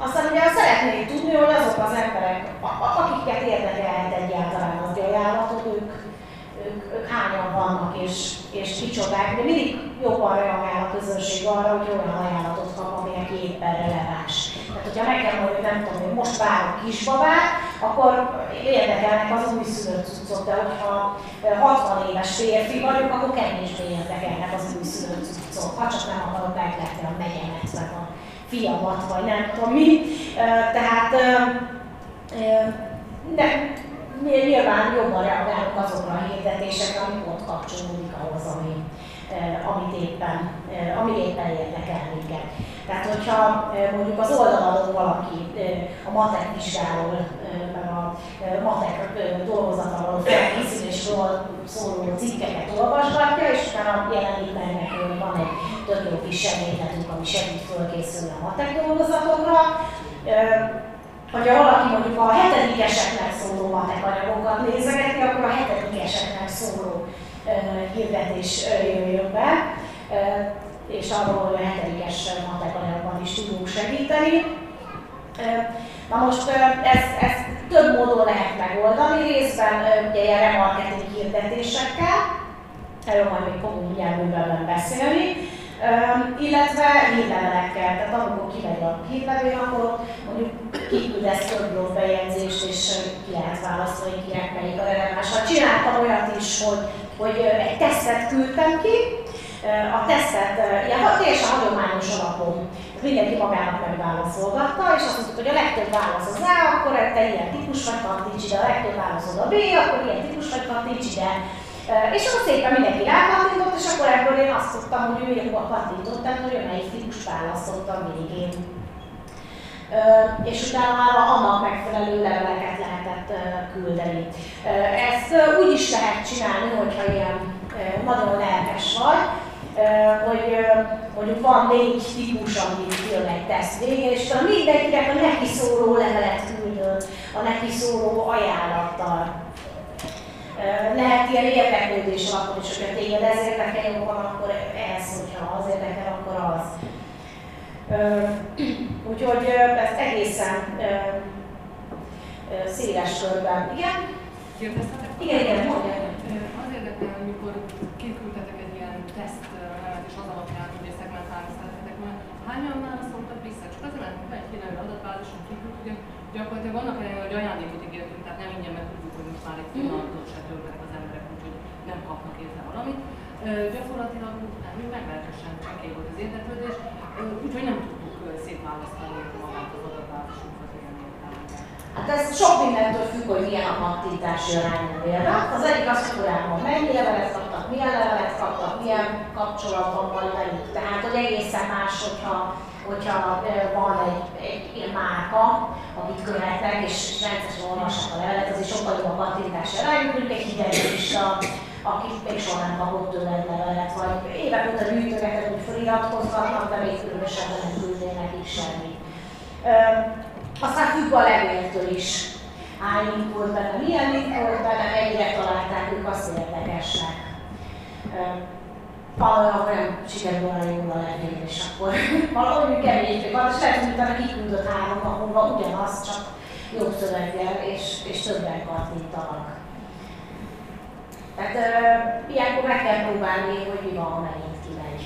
Aztán ugye szeretnék tudni, hogy azok az emberek, akiket az ajánlatot, ők, ők, ők hányan vannak és, és kicsodák. De mindig jobban reagál a közönség arra, hogy olyan ajánlatot kap, aminek éppen releváns. Tehát, hogyha meg kell mondani, nem tudom, hogy most várok kisbabát, akkor érdekelnek az újszülött cuccok, de hogyha 60 éves férfi vagyok, akkor kevésbé érdekelnek az újszülött cuccok, ha csak nem akarok meglepni a megyemet, meg a fiamat, vagy nem tudom mi. Tehát de nyilván jobban reagálunk azokra a hirdetésekre, ami pont kapcsolódik ahhoz, ami, amit éppen, ami éppen érdekel minket. Tehát, hogyha mondjuk az oldalon valaki a matek vizsgáról, meg a matek dolgozatáról felkészülésről szóló cikkeket olvasgatja, és utána jelenik meg hogy van egy tök jó kis segédletünk, ami segít fölkészülni a matek dolgozatokra. Hogyha valaki mondjuk a hetedikeseknek szóló matek anyagokat nézegeti, akkor a hetedikeseknek szóló hirdetés jöjjön be. És arról, hogy a hetedikes matekanyagban is tudunk segíteni. Na most ez, ez több módon lehet megoldani, részben ugye ilyen remarketing hirdetésekkel, erről majd még fogunk mindjárt bővebben beszélni, illetve hírlevelekkel, tehát amikor kimegy a hírlevél, akkor mondjuk kiküldesz több bejegyzést, és ki lehet választani, hogy kinek melyik a releváns. Csináltam olyat is, hogy, hogy egy tesztet küldtem ki, a tesztet ilyen teljesen hagyományos alapon mindenki magának megválaszolgatta, és azt mondtuk, hogy a legtöbb válasz az A, akkor te ilyen típus vagy, kattints ide, a legtöbb válasz az a B, akkor ilyen típus vagy, kattints ide. És akkor szépen mindenki rákattintott, és akkor ebből én azt tudtam, hogy ő ilyenkor kattintott, tehát hogy melyik típus választott a végén. És utána már annak megfelelő leveleket lehetett küldeni. Ezt úgy is lehet csinálni, hogyha ilyen nagyon lelkes vagy, hogy mondjuk van négy típus, amit jön egy teszt vége, és mindenkinek a neki szóló levelet küldöd, a neki szóló ajánlattal. Lehet ilyen érdeklődés alapon is, hogyha téged ez érdekel jobban, akkor ez, hogyha az érdekel, akkor az. Úgyhogy ez egészen széles körben. Igen? Igen, igen, mondja. Az érdekel, amikor kiküldtetek egy ilyen teszt és az alapján, hogy egy szegmentálni szeretnétek volna, hányan válaszoltak vissza? Csak azért, mert egy hírnevű adatbázison kiküldt, ugye gyakorlatilag vannak olyan, hogy ajándékot ígértünk, tehát nem ingyen, mert tudjuk, hogy most már egy pillanatot se töltenek az emberek, úgyhogy érte valamit. Gyakorlatilag nem, meglehetősen csekély volt az érdeklődés, úgyhogy nem tudtuk szétválasztani magát az adatbázisunkat ilyen. Hát ez sok mindentől függ, hogy milyen a kattintási arány például. Az egyik az, hogy korábban mennyi levelet kaptak, milyen levelet kaptak, milyen kapcsolatban van velük. Tehát, hogy egészen más, hogyha, hogyha van egy, egy ilyen márka, akit követnek, és rendszeresen olvasnak a levelet, azért sokkal jobb a kattintási arány, mondjuk egy hidegista, aki még soha nem kapott tőled levelet, vagy évek óta gyűjtögeted, hogy feliratkozgatnak, de még különösebben nem küldnél nekik semmit. Aztán függ a levéltől is. Hány link volt benne, milyen link volt benne, mennyire találták ők azt érdekesnek. Valahogy nem sikerül volna jól a levél, és akkor valahogy kemény van, és lehet, hogy utána kiküldött három napon ugyanaz, csak jobb szöveggel, és, és többen kattintanak. Tehát uh, ilyenkor meg kell próbálni, hogy mi van, ha megint kimegy.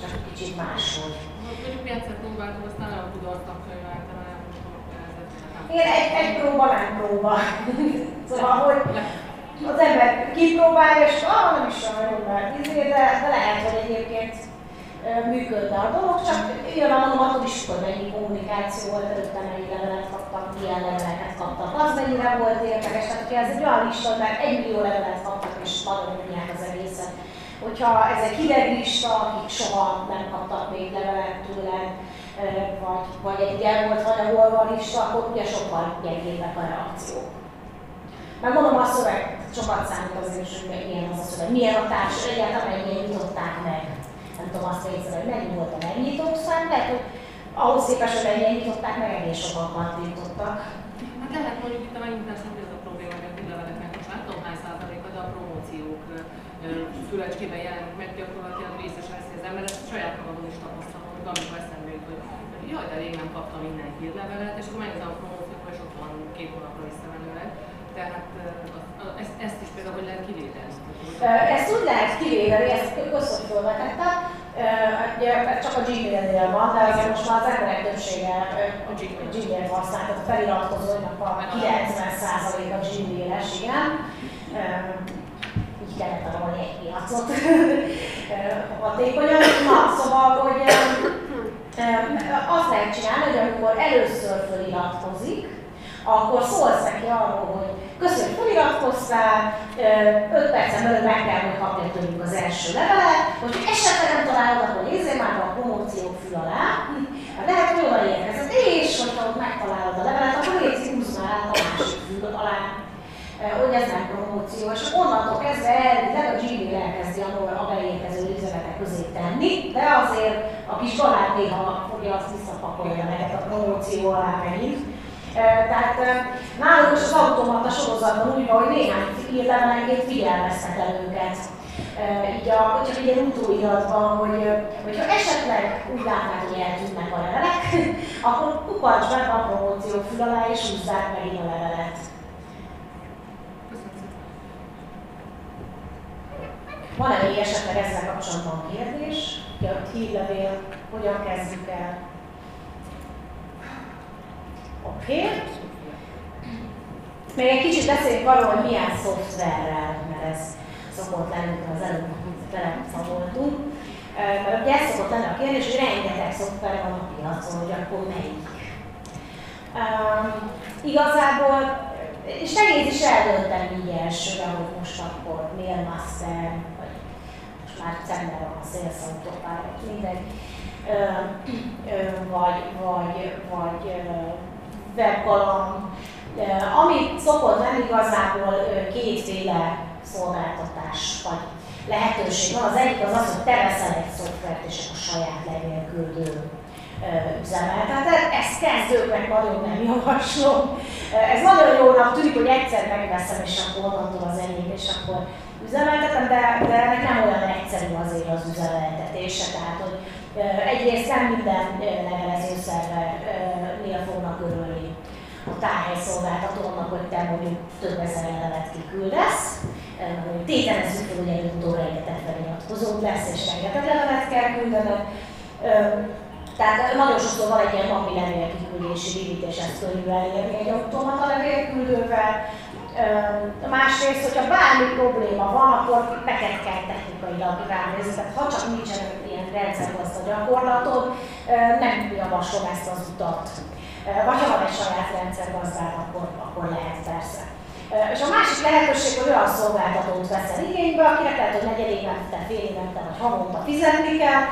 Csak kicsit máshogy. Mondjuk egyszer próbáltuk, aztán nem kudarcnak könyveltem, igen, egy, egy próba nem próba. szóval, hogy az ember kipróbálja, és ah, nem is mert izé, de, de lehet, hogy egyébként működne a dolog, csak jön a mondom, attól is, hogy mennyi kommunikáció volt előtte, mennyi levelet kaptak, milyen leveleket kaptak, az mennyire volt érdekes, tehát hogyha ez egy olyan lista, mert egy millió levelet kaptak, és nagyon unják az egészet. Hogyha ez egy hideg lista, akik soha nem kaptak még levelet tőled, vagy, vagy egy ilyen volt van is, akkor ugye sokkal gyengébbek a reakciók. Meg mondom, a szöveg sokat számít azért, hogy milyen az a szöveg. Milyen a társ, egyáltalán mennyien nyitották meg. Tudom azt nézni, hogy mennyi volt a megnyitók szám, lehet, hogy ahhoz képest, hogy mennyien nyitották meg, egész sokan kattintottak. Hát lehet mondjuk itt a megnyitás nem ez a probléma, hogy a hírleveleknek most már tudom hány százaléka, de a promóciók fülecskében jelenik meg gyakorlatilag részes veszi az ember, ezt saját magamon is tapasztalom, amikor eszembe jut, hogy jaj, de rég nem kaptam minden hírlevelet, és akkor megnézem a promóciókra, és ott van két hónapra visszamenőleg. Tehát ezt, ezt is például hogy lehet kivételni? Ezt úgy lehet kivédeni, ezt köszönöm felvetettem, csak a Gmail-nél van, de azért most már az emberek többsége a Gmail-t használ, tehát a feliratkozóinak a 90% a Gmail-es, igen. Így kellett tanulni egy piacot hatékonyan. Na, szóval, hogy azt lehet csinálni, hogy amikor először feliratkozik, akkor szólsz neki arról, hogy köszönjük, feliratkoztál, 5 percen belül meg kell, hogy kapja tőlünk az első levelet, hogy esetleg nem találod, akkor nézzél már a promóciók fül alá, lehet, hogy oda érkezett, és hogyha ott megtalálod a levelet, akkor légy húzz már át a másik fül alá, hogy ez nem promóció, és onnantól kezdve elvileg a Gmail elkezdi a, beérkező üzenetek közé tenni, de azért a kis barát néha fogja azt visszapakolni neked a promóció alá megint. Tehát nálunk is az automata sorozatban úgy van, hogy néhány hírlevelenként figyelmeztet el őket. így a, hogyha egy utóiratban, hogy hogyha esetleg úgy látnád, hogy eltűnnek a levelek, akkor kupacs be a promóció fül alá, és húzzák meg a levelet. Van-e még esetleg ezzel kapcsolatban kérdés? A hírlevél, hogyan kezdjük el? Oké. Okay. Még egy kicsit beszéljünk arról, hogy milyen szoftverrel, mert ez szokott lenni, az előbb. Mert ugye ez szokott lenni a kérdés, hogy rengeteg szoftver van a piacon, hogy akkor melyik. Um, igazából, és nehéz is eldönteni így elsőre, hogy most akkor Mailmaster, vagy most már szemben van a Autopilot, mindegy, vagy, vagy, vagy webgalam, ami szokott lenni igazából kétféle szolgáltatás vagy lehetőség van. Az egyik az az, hogy te veszel egy szoftvert és a saját levélküldő üzemelteted. Ezt kezdőknek nagyon nem javaslom. Ez nagyon jónak tűnik, hogy egyszer megveszem, és akkor onnantól az enyém, és akkor üzemeltetem, de, de ennek nem olyan egyszerű azért az üzemeltetése. Tehát, hogy egyrészt nem minden levelező szervernél fognak örülni a tárhelyszolgáltatónak, hogy te mondjuk több ezer levelet kiküldesz, tételezzük hogy előbb-utóbb rengeteg feliratkozód lesz, és rengeteg levelet kell küldened. Tehát nagyon sokszor van egy ilyen napi levélkiküldési limit, és ezt könnyű elérni egy automata levélküldővel. Másrészt, hogyha bármi probléma van, akkor neked kell technikailag ránézni, tehát ha csak nincsen ilyen rendszergazda gyakorlatod, nem javaslom ezt az utat. Vagy ha van egy saját rendszergazdád, akkor, akkor lehet persze. És a másik lehetőség, hogy olyan szolgáltatót veszel igénybe, akinek lehet, hogy negyed évente, fél évente vagy havonta fizetni kell,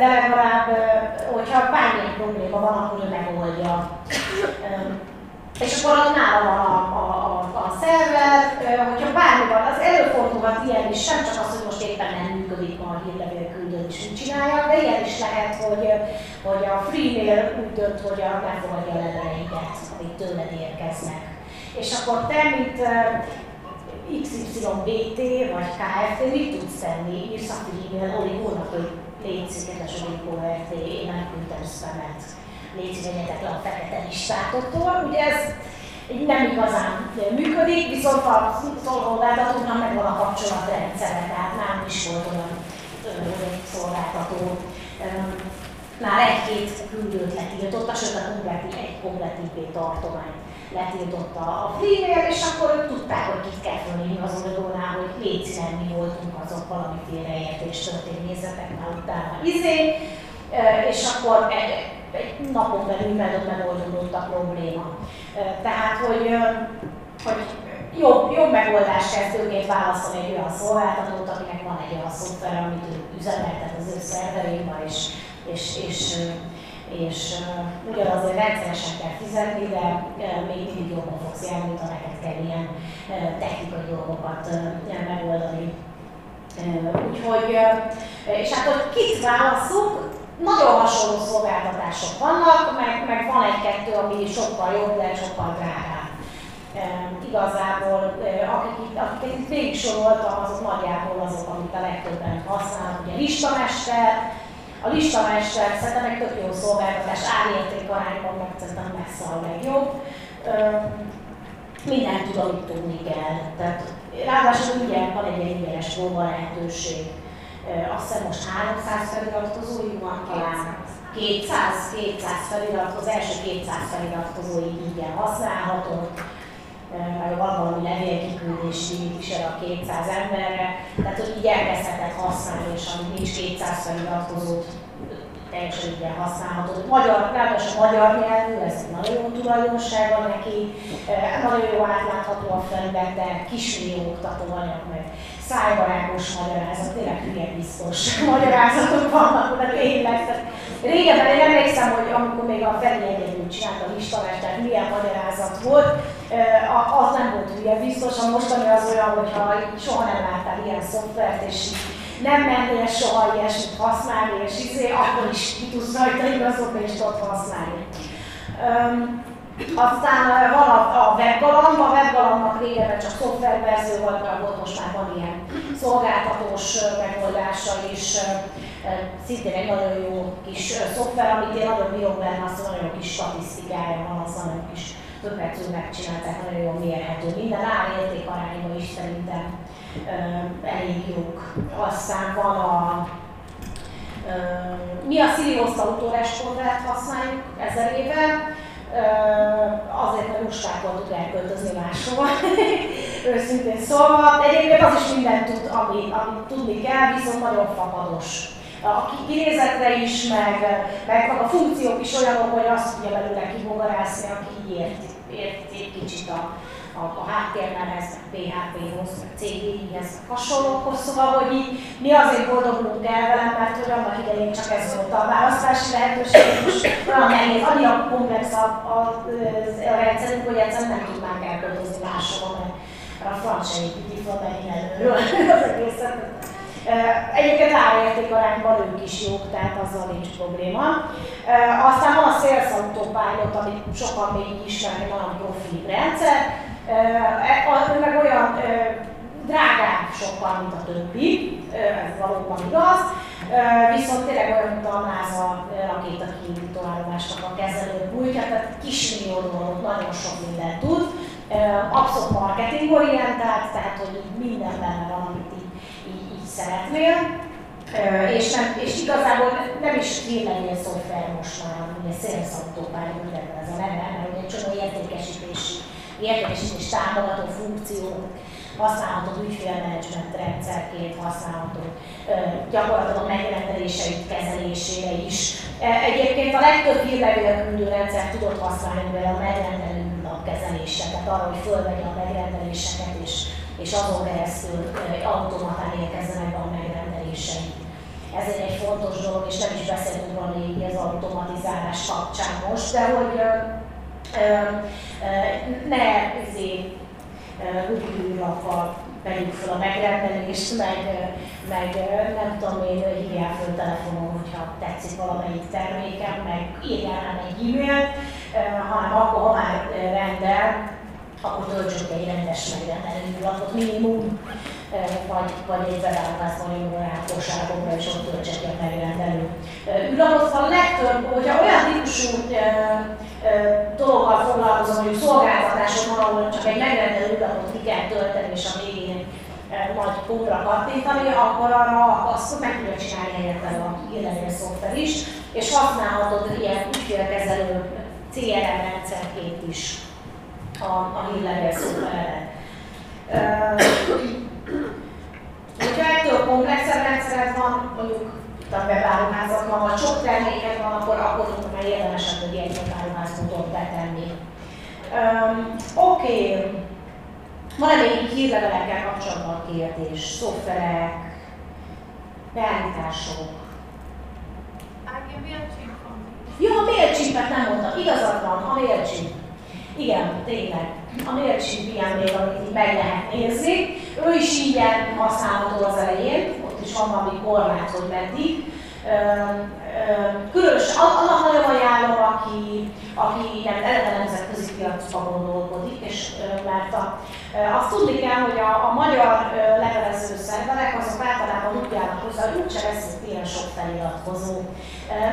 de legalább, hogyha bármilyen probléma van, akkor ő megoldja. És akkor ott nála van a, a, a, a szerver, hogyha bármi van, az előfordulhat ilyen is, nem csak az, hogy most éppen nem működik a hírlevél küldő és csinálja, de ilyen is lehet, hogy, hogy a freemail úgy dönt, hogy a, nem fogadja a leveleiket, amik tőled érkeznek és akkor te, mint XYBT vagy KFT mit tudsz tenni? Írsz a e-mail Oligónak, hogy légy kedves Oligó RT, én megküldtem spamet, légy vegyetek le a fekete listátoktól. Ugye ez nem igazán működik, viszont a szolgáltatóknak megvan a kapcsolatrendszere, tehát nem is volt olyan szolgáltató. Már egy-két küldőt letiltotta, sőt a komplet, egy komplet IP tartományt letiltotta a freeware, és akkor ők tudták, hogy kit kell fölhívni az oldalnál, hogy légy mi voltunk azok valamiféle értés történt, nézzetek már utána izé, és akkor egy, egy napon belül megoldódott a probléma. Tehát, hogy, hogy jobb, jobb megoldás kezdőként válaszolni egy olyan szolgáltatót, akinek van egy olyan szoftver, amit ő üzemeltet az ő szerverén, és, és, és és ugyanazért rendszeresen kell fizetni, de még mindig jobban fogsz járni, ha neked kell ilyen technikai dolgokat megoldani. Úgyhogy, és hát hogy kit válaszunk, nagyon hasonló szolgáltatások vannak, meg, meg van egy-kettő, ami sokkal jobb, de sokkal drágább. Uh, igazából, uh, akik itt, akiket itt végig soroltam, azok nagyjából azok, amit a legtöbben használnak. Ugye listamester, a listamester szerintem egy tök jó szolgáltatás, árérték arányban meg szerintem messze a legjobb. Mindent tud, amit tudni kell. Tehát, ráadásul ugye van egy ingyenes próba lehetőség. Azt hiszem most 300 feliratkozóig van talán. 200, 200 feliratkozó, első 200 feliratkozóig ingyen használható meg van valami levélkiküldési is a 200 emberre, tehát hogy így elkezdheted használni, és amíg nincs 200 feliratkozót, teljesen ingyen használható. Magyar, ráadásul magyar nyelvű, ez nagyon jó tulajdonsága neki, nagyon jó átlátható a felület, de kismély oktató anyag, meg szájbarágos magyarázat, tényleg hülye biztos magyarázatok vannak, de tényleg. Régebben én emlékszem, hogy amikor még a Feri egyedül csinált a listalást, tehát milyen magyarázat volt, az nem volt hülye biztos, a mostani az olyan, hogyha soha nem láttál ilyen szoftvert, és nem mennél soha ilyesmit használni, és izé, akkor is ki tudsz rajta igazolni, és tudod használni. Aztán van a, a webgalamb, a webgalambnak régebben csak szoftververzió volt, mert volt most már van ilyen szolgáltatós megoldása is, szintén egy nagyon jó kis szoftver, amit én nagyon bírok benne, az nagyon jó kis statisztikája van, az nagyon kis többetül megcsinálták, nagyon jól mérhető. Minden árérték arányban is szerintem elég jók. Aztán van a mi a Sirius autórespondet használjuk ezer éve, azért, mert lusták voltunk elköltözni máshova, őszintén szólva. Egyébként az is mindent tud, amit, amit tudni kell, viszont nagyon fapados. A kinézetre is, meg, meg a funkciók is olyanok, hogy azt tudja belőle kibogarászni, aki így ért, ért egy kicsit a, a, a háttérnemhez, PHP-hoz, CGI-hez, hasonlókhoz, szóval, hogy így mi azért boldogulunk el velem, mert hogy annak idején csak ez volt a választási lehetőség, most olyan nehéz, annyira komplex a, a, a rendszerünk, hogy egyszerűen nem tudnánk elköltözni máshova, mert a francia építi fel előről az egészet. Egyébként árérték arányban ők is jók, tehát azzal nincs probléma. Aztán van a Sales Autopilot, amit sokan még ismerni, nagyon profi rendszer, E, ő meg olyan drágább sokkal, mint a többi, ez valóban igaz, viszont tényleg olyan, mint a NASA rakéta kiindító állomásnak a kezelő pultja, tehát kismillió dolog, nagyon sok mindent tud, abszolút marketingorientált, tehát hogy minden benne van, amit így, így, így szeretnél. És, nem, és igazából nem is hírlevél szoftver most már, ugye Autopilot, mindenben ez a neve, mert ugye egy csomó értékesítési értékesítés támogató funkció, használható ügyfélmenedzsment rendszerként, használható gyakorlatilag a megrendeléseit kezelésére is. Egyébként a legtöbb hírlevélküldő rendszer tudott használni mivel a megrendelő kezelésre, tehát arra, hogy fölvegye a megrendeléseket, és, és azon keresztül automatán érkezzenek a megrendelései. Ez egy, fontos dolog, és nem is beszéltünk volna így az automatizálás kapcsán most, de hogy ne izé, Google-lappal vegyük fel a megrendelést, meg, meg nem tudom én, hívjál föl telefonon, hogyha tetszik valamelyik termékem, meg írjál rám egy e-mailt, hanem akkor, ha már rendel, akkor töltsünk egy rendes megrendelőlapot minimum, vagy, vagy egy beválasztani a kosárokra, és ott töltsek egy megrendelő ülapot. A legtöbb, hogyha olyan típusú dologgal foglalkozom, hogy szolgáltatásokon, ahol csak egy megrendelő ülapot ki kell tölteni, és a végén majd kódra kattintani, akkor arra azt meg tudja csinálni helyette a hírlevél szoftver is, és használhatod ilyen ügyfélkezelő CRM rendszerként is a, a hírlevél szoftveredet. Hogyha ettől komplexebb rendszered van, mondjuk a webáruházakban, vagy sok terméked van, akkor akkor már érdemes hogy egy webáruházmódot betenni. Um, Oké, okay. van-e még hírlevelekkel kapcsolatban kérdés? Szoftverek, beállítások? Ági, a MailChimp Jó, a MailChimp-et nem mondtam, igazad van, a MailChimp. Igen, tényleg. A ilyen még, amit így meg lehet nézni. Ő is ingyen használható az elején, ott is van valami korlát, hogy meddig. Különös, annak nagyon ajánlom, aki, aki nem eleve nemzetközi piacban gondolkodik, és mert a, azt tudni kell, hogy a, a magyar levelező szerverek azok általában úgy állnak hozzá, hogy úgyse veszünk ilyen sok feliratkozó.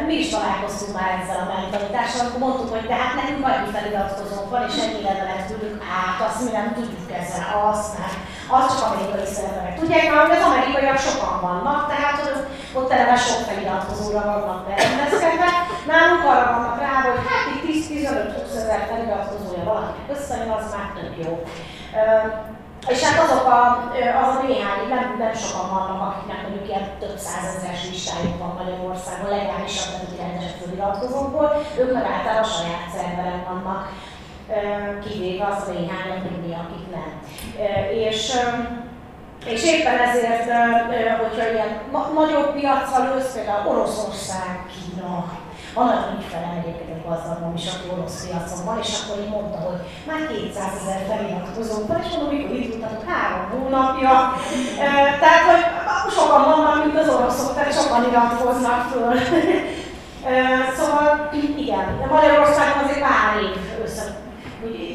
Mi is találkoztunk már ezzel a mentalitással, amikor mondtuk, hogy de hát nekünk annyi feliratkozónk van, és ennyi levelet küldünk át, azt mi nem tudjuk ezzel, nem. Az csak amerikai szerverek. Tudják már, hogy az amerikaiak sokan vannak, tehát hogy ott eleve sok feliratkozóra vannak berendezkedve. Nálunk arra vannak rá, hogy hát itt 10-15-20 ezer feliratkozója valakinek összejön, az már tök jó. És hát azok a, az a néhány, nem, nem sokan vannak, akiknek mondjuk ilyen több százezeres listájuk van Magyarországon, legálisan, tehát rendes feliratkozókból, ők meg általában a saját szerveren vannak, kivéve az néhány, akik nem. És és éppen ezért, hogyha ilyen nagyobb piacra lősz, például Oroszország, Kína, van olyan ügyfelem egyébként egy gazdagom is, aki orosz piacon van, és akkor így mondta, hogy már 200 ezer feliratkozónk van, és mondom, mikor itt mutatok, három hónapja. Tehát, hogy sokan vannak, mint az oroszok, tehát sokan iratkoznak föl. Szóval igen, de Magyarországon azért pár év először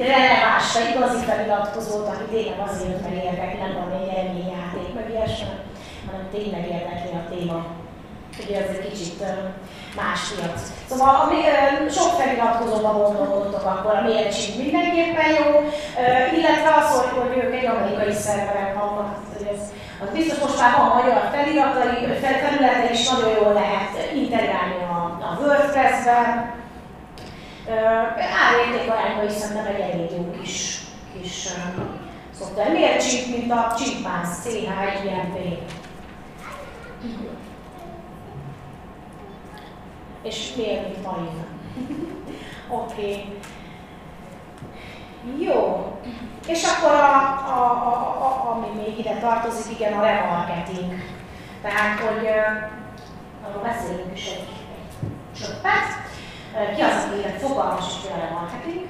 úgy releváns, vagy igazi feliratkozót, aki tényleg azért, mert érdekli, nem egy játék, meg ilyesmi, hanem tényleg érdekli a téma. Ugye ez egy kicsit más piac. Szóval ami, sok feliratkozóba gondolkodtok, akkor a mércsik mindenképpen jó, illetve az, hogy, hogy ők egy amerikai szerveren vannak, ez, az biztos most már van magyar feliratai, felülete is nagyon jól lehet integrálni a, a WordPress-be, árérték arányban is szerintem egy elég jó kis, kis szoftver. Miért csíp, mint a Chipmans CH1IMP? És miért, mint? Oké. Okay. Jó. És akkor a, a, a, a, ami még ide tartozik, igen, a remarketing. Tehát, hogy arról beszélünk is egy, egy csöppet. Ki az, aki fogalmasítja a marketing?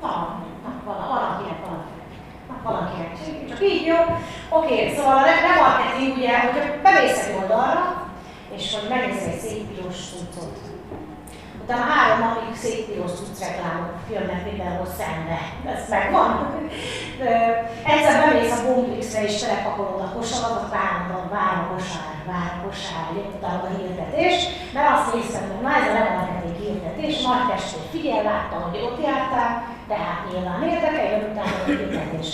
Van, van, valakinek van. Valakinek. Csak így jó. Oké, okay, szóval a remarketing ugye, hogyha bemész egy oldalra, és hogy megnézel egy szép piros cuccot, utána három napig cucc reklámok jönnek mindenhol szembe. Ez megvan. Egyszer bemész a Bomblixre és telepakolod a kosaradat, állandóan vár a kosár, vár a kosár, jött a hirdetés, mert azt néztem, hogy na ez a lemarketing hirdetés, nagy testét figyel, láttam, hogy ott jártál, tehát nyilván érdekel, jön utána a hirdetés.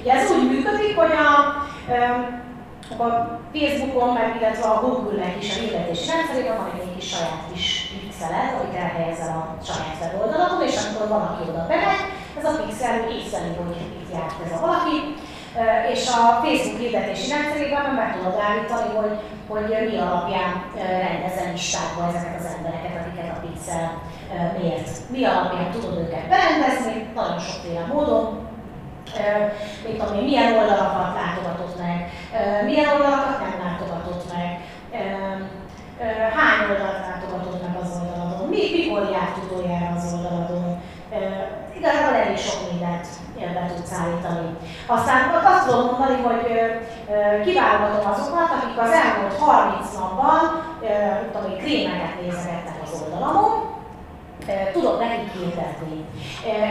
Ugye ez úgy működik, hogy a, a Facebookon, meg illetve a Google-nek is a hirdetés rendszerében van egy kis saját kis pixelet, amit elhelyezel a saját weboldalon, és amikor valaki oda bemegy, ez a pixel észrevő, hogy itt járt ez a valaki, és a Facebook hirdetési rendszerében meg tudod állítani, hogy, hogy mi alapján rendezel listákba ezeket az embereket, akiket a pixel miért. Mi alapján tudod őket berendezni, nagyon sokféle módon, mit tudom én, milyen oldalakat látogatott meg, milyen oldalakat nem látogatott meg, hány oldalt látogatott meg az oldaladon, mi, mikor járt utoljára az oldaladon. Igazából elég sok mindent be tudsz állítani. Aztán azt tudom mondani, hogy kiválogatom azokat, akik az elmúlt 30 napban tudom, krémeket nézegettek az oldalamon, tudok nekik hirdetni.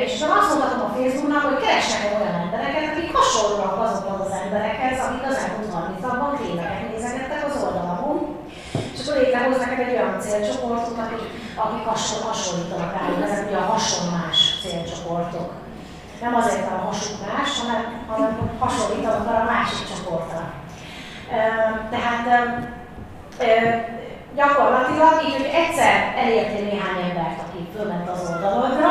És utána azt mondhatom a Facebooknak, hogy keresnek olyan embereket, akik hasonlóak azokhoz az emberekhez, akik az elmúlt 30 napban krémeket nézegettek az oldalamon, és akkor létrehoz neked egy olyan célcsoportot, akik, akik hasonl, hasonlítanak rájuk, ezek ugye a hasonlás célcsoportok. Nem azért, mert a hasuk más, hanem, hanem hasonlítanak arra a másik csoportra. Tehát gyakorlatilag így, hogy egyszer elértél néhány embert, aki fölment az oldalodra,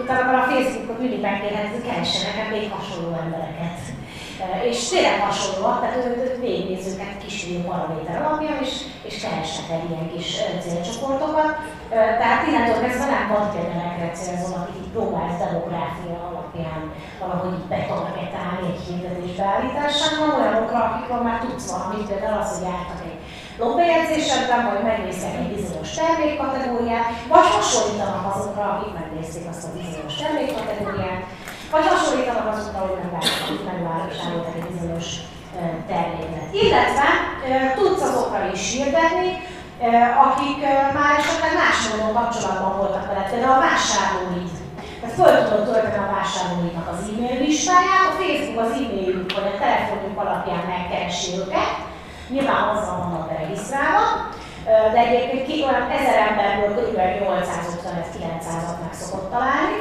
utána a Facebookot mindig megkérheted, hogy keressen nekem még hasonló embereket. És tényleg hasonlóak, tehát ők végignézőket kisfiú paraméter alapján, és, és keresnek egy ilyen kis célcsoportokat. Tehát innentől kezdve nem partnerekre célzol, akik így próbálsz demográfia alapján valahogy így betargetálni egy hirdetés beállításán, hanem olyanokra, akikről már tudsz valamit, például az, hogy jártak egy logbejegyzésedben, vagy megnéztek egy bizonyos termékkategóriát, vagy hasonlítanak azokra, akik megnézték azt a bizonyos termékkategóriát, vagy hasonlítanak azokra, hogy megvásároltak egy bizonyos terméket. Illetve tudsz azokra is hirdetni, akik már esetleg más módon kapcsolatban voltak veled, például a vásárlóid. Tehát föl tudod tölteni a vásárlóidnak az e-mail listáját, a Facebook az e-mailjük vagy a telefonjuk alapján megkeresi őket, nyilván azzal vannak beregisztrálva, de egyébként olyan 1000 emberből kb. 850-900-at meg szokott találni,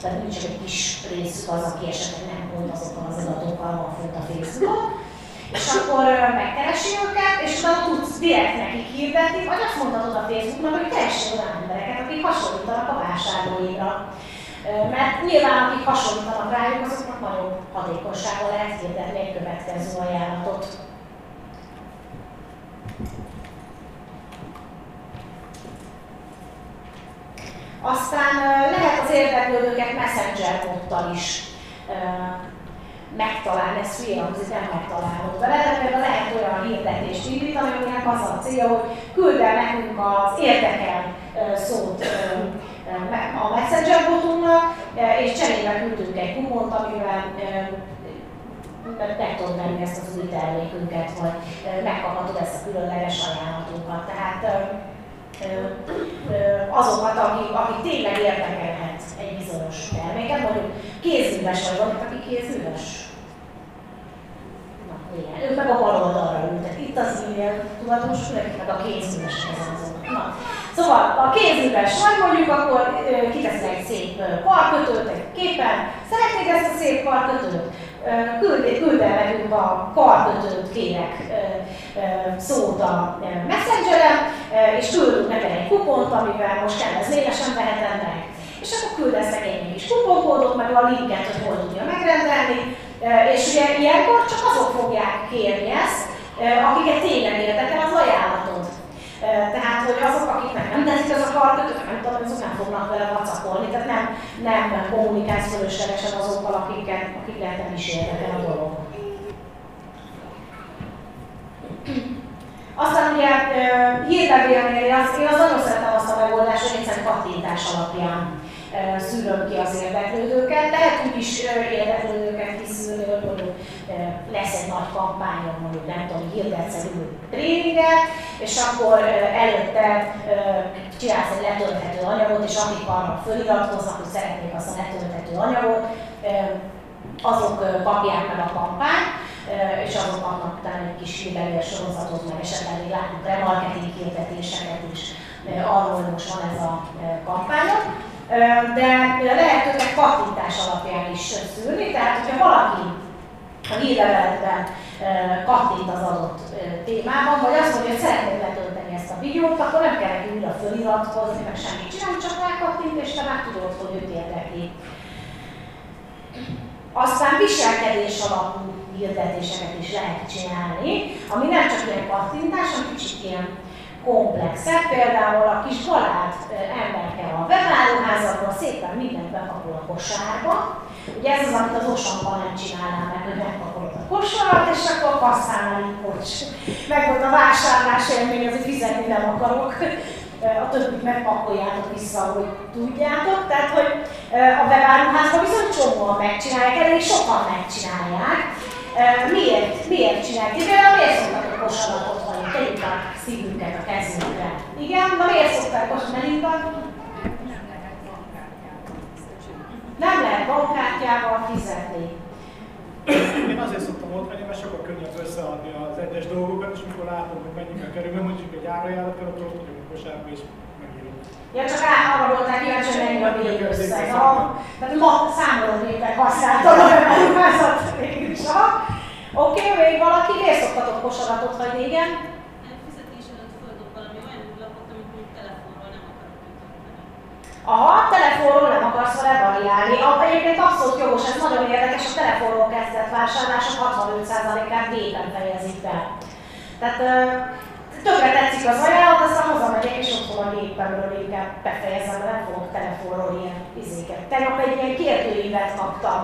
tehát nincs csak egy kis részük az, aki esetleg nem pont azokkal az adatokkal van fönt a Facebookon, és akkor megkeresi őket, és utána tudsz direkt nekik hirdetni, vagy azt mondhatod a Facebooknak, hogy keressél olyan embereket, akik hasonlítanak a vásárlóira. Mert nyilván akik hasonlítanak rájuk, azoknak nagyobb hatékonysággal lehet hirdetni egy következő ajánlatot. Aztán lehet az érdeklődőket messenger bottal is megtalálni, ez hülye hangzik, nem megtalálod vele, de például lehet olyan hirdetést indítani, aminek az a célja, hogy küld el nekünk az érdekel szót a Messenger botunknak, és cserébe küldünk egy kupont, amivel meg tudod venni ezt az új termékünket, vagy megkaphatod ezt a különleges ajánlatunkat. Tehát azokat, akik, akik tényleg érdekelhet egy bizonyos terméket, mondjuk kézműves vagy van, aki kézműves. Na, igen, ők meg a bal oldalra ültek. Itt az e-mail tulajdonos, meg a kézművesek azok. Na, Szóval a kézműves vagy mondjuk, akkor kiteszel egy szép karkötőt egy képen, szeretnéd ezt a szép karkötőt, küld, küld el nekünk a karkötőt, kérek szót a messengeren, és küldünk neked egy kupont, amivel most kedvezményesen veheted meg. És akkor küldesz neki egy kis kuponkódot, meg a linket, hogy hol tudja megrendelni, és ugye ilyenkor csak azok fogják kérni ezt, akiket tényleg érdekel az ajánlatod. Tehát, hogy azok, akiknek nem tetszik az a karkötő, nem tudom, azok nem fognak vele vacakolni, tehát nem, nem kommunikálsz fölöslegesen azokkal, akiket, akiknek nem is érdekel a dolog. Aztán ugye hírlevélnél, az, én az nagyon szeretem azt a megoldást, hogy egyszerűen kattintás alapján szűröm ki az érdeklődőket. Lehet úgy is érdeklődőket kiszűrni, lesz egy nagy kampányom, mondjuk nem tudom, hirdetsz egy új tréninget, és akkor előtte csinálsz egy letölthető anyagot, és akik arra föliratkoznak, hogy szeretnék azt a letölthető anyagot, azok kapják meg a kampányt, és azok kapnak utána egy kis hírlevél sorozatot, meg esetleg még látjuk remarketing hirdetéseket is. Arról, hogy most van ez a kampányok de lehet őket kattintás alapján is szűrni, tehát hogyha valaki a hírleveletben kattint az adott témában, vagy azt mondja, hogy szeretném letölteni ezt a videót, akkor nem kell neki újra föliratkozni, meg semmit csinálni, csak rákattint, és te már tudod, hogy őt érdekli. Aztán viselkedés alapú hirdetéseket is lehet csinálni, ami nem csak ilyen kattintás, hanem kicsit ilyen komplexek, például a kis galád emberke a webáruházakban szépen mindent bekapol a kosárba. Ugye ez az, amit az osamban nem csinálnál meg, hogy megkapolod a kosarat, és akkor kasszánál így bocs. Meg volt a vásárlás élmény, azért fizetni nem akarok. A többit megpakoljátok vissza, hogy tudjátok. Tehát, hogy a webáruházban viszont csomóan megcsinálják, elég sokan megcsinálják. Miért? Miért csinálják? Például miért szoktak a kosaratot hagyni? Tegyük a szívünket a kezünkre. Igen, de miért szokták kosaratot? Nem lehet bankkártyával fizetni. Én azért szoktam ott venni, mert sokkal könnyebb összeadni az egyes dolgokat, és mikor látom, hogy mennyibe kerül, mondjuk egy árajánlat, akkor ott vagyok a kosárba, és Ja, csak arra voltál kíváncsi, hogy mennyi a végösszeg. Tehát ma számológépek használtam a beruházat végül is. Oké, okay, még valaki? Miért szoktatok kosaratot vagy igen? Fizetés előtt földok valami olyan lapot, amit mondjuk telefonról nem akarok kitölteni. Aha, telefonról nem akarsz vele variálni. Egyébként abszolút jogos, ez nagyon érdekes, a telefonról kezdett vásárlások 65%-át gépen fejezik be. Tehát tökre tetszik az ajánlat, aztán hazamegyek és otthon a gépemről inkább befejezem, nem fogok telefonról ilyen izéket. Tegnap egy ilyen kérdőívet kaptam,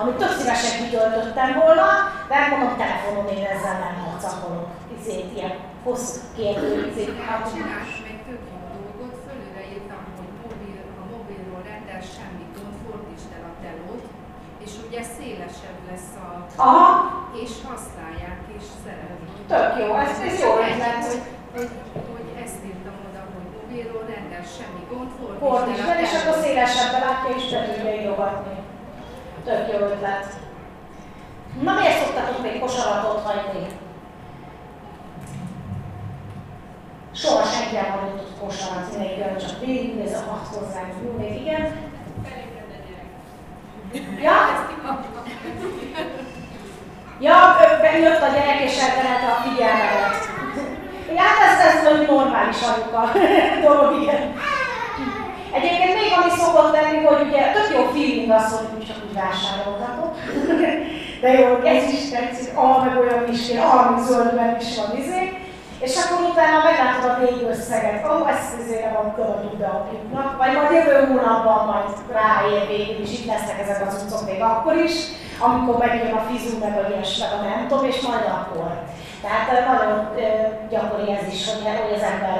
amit tök szívesen kitöltöttem volna, de hát mondom, telefonon én ezzel nem harcakolok. Izét, ilyen hosszú kérdőívet. Hát csinálsz még több jó dolgot, fölőre írtam, hogy mobil, a mobilról rendel semmi gond, fordítsd el a telót, és ugye szélesebb lesz a... Aha. És használják, és szeretik. Tök jó, ez, ez jó ötlet. Hogy, hogy, hogy ezt írtam oda, hogy mobilról rendel semmi gond, fordítsd és akkor szélesebben látja, és be tudja írogatni. Tök jó ötlet. Na miért szoktatok még kosaratot hagyni? Soha senki nem hagyott kosarat, mindenki csak végignéz a hat hozzánk. Jó, még igen? Ja? Ja, bejött a gyerek és elterelte a figyelmedet. Ja, hát ez, ez egy normális anyuka dolog, igen. Egyébként még ami szokott lenni, hogy ugye tök jó feeling az, hogy csak úgy vásárolgatok. De jó, ez is tetszik, ah, meg olyan is, ah, zöldben is van izé. És akkor utána meglátod a végösszeget, ó, oh, ezt azért nem adtam a tudapjuknak, vagy majd jövő hónapban majd ráér végül is, itt lesznek ezek az utcok még akkor is, amikor megjön a fizú, meg a ilyes, meg a nem tudom, és majd akkor. Tehát nagyon gyakori ez is, hogy, hogy az ember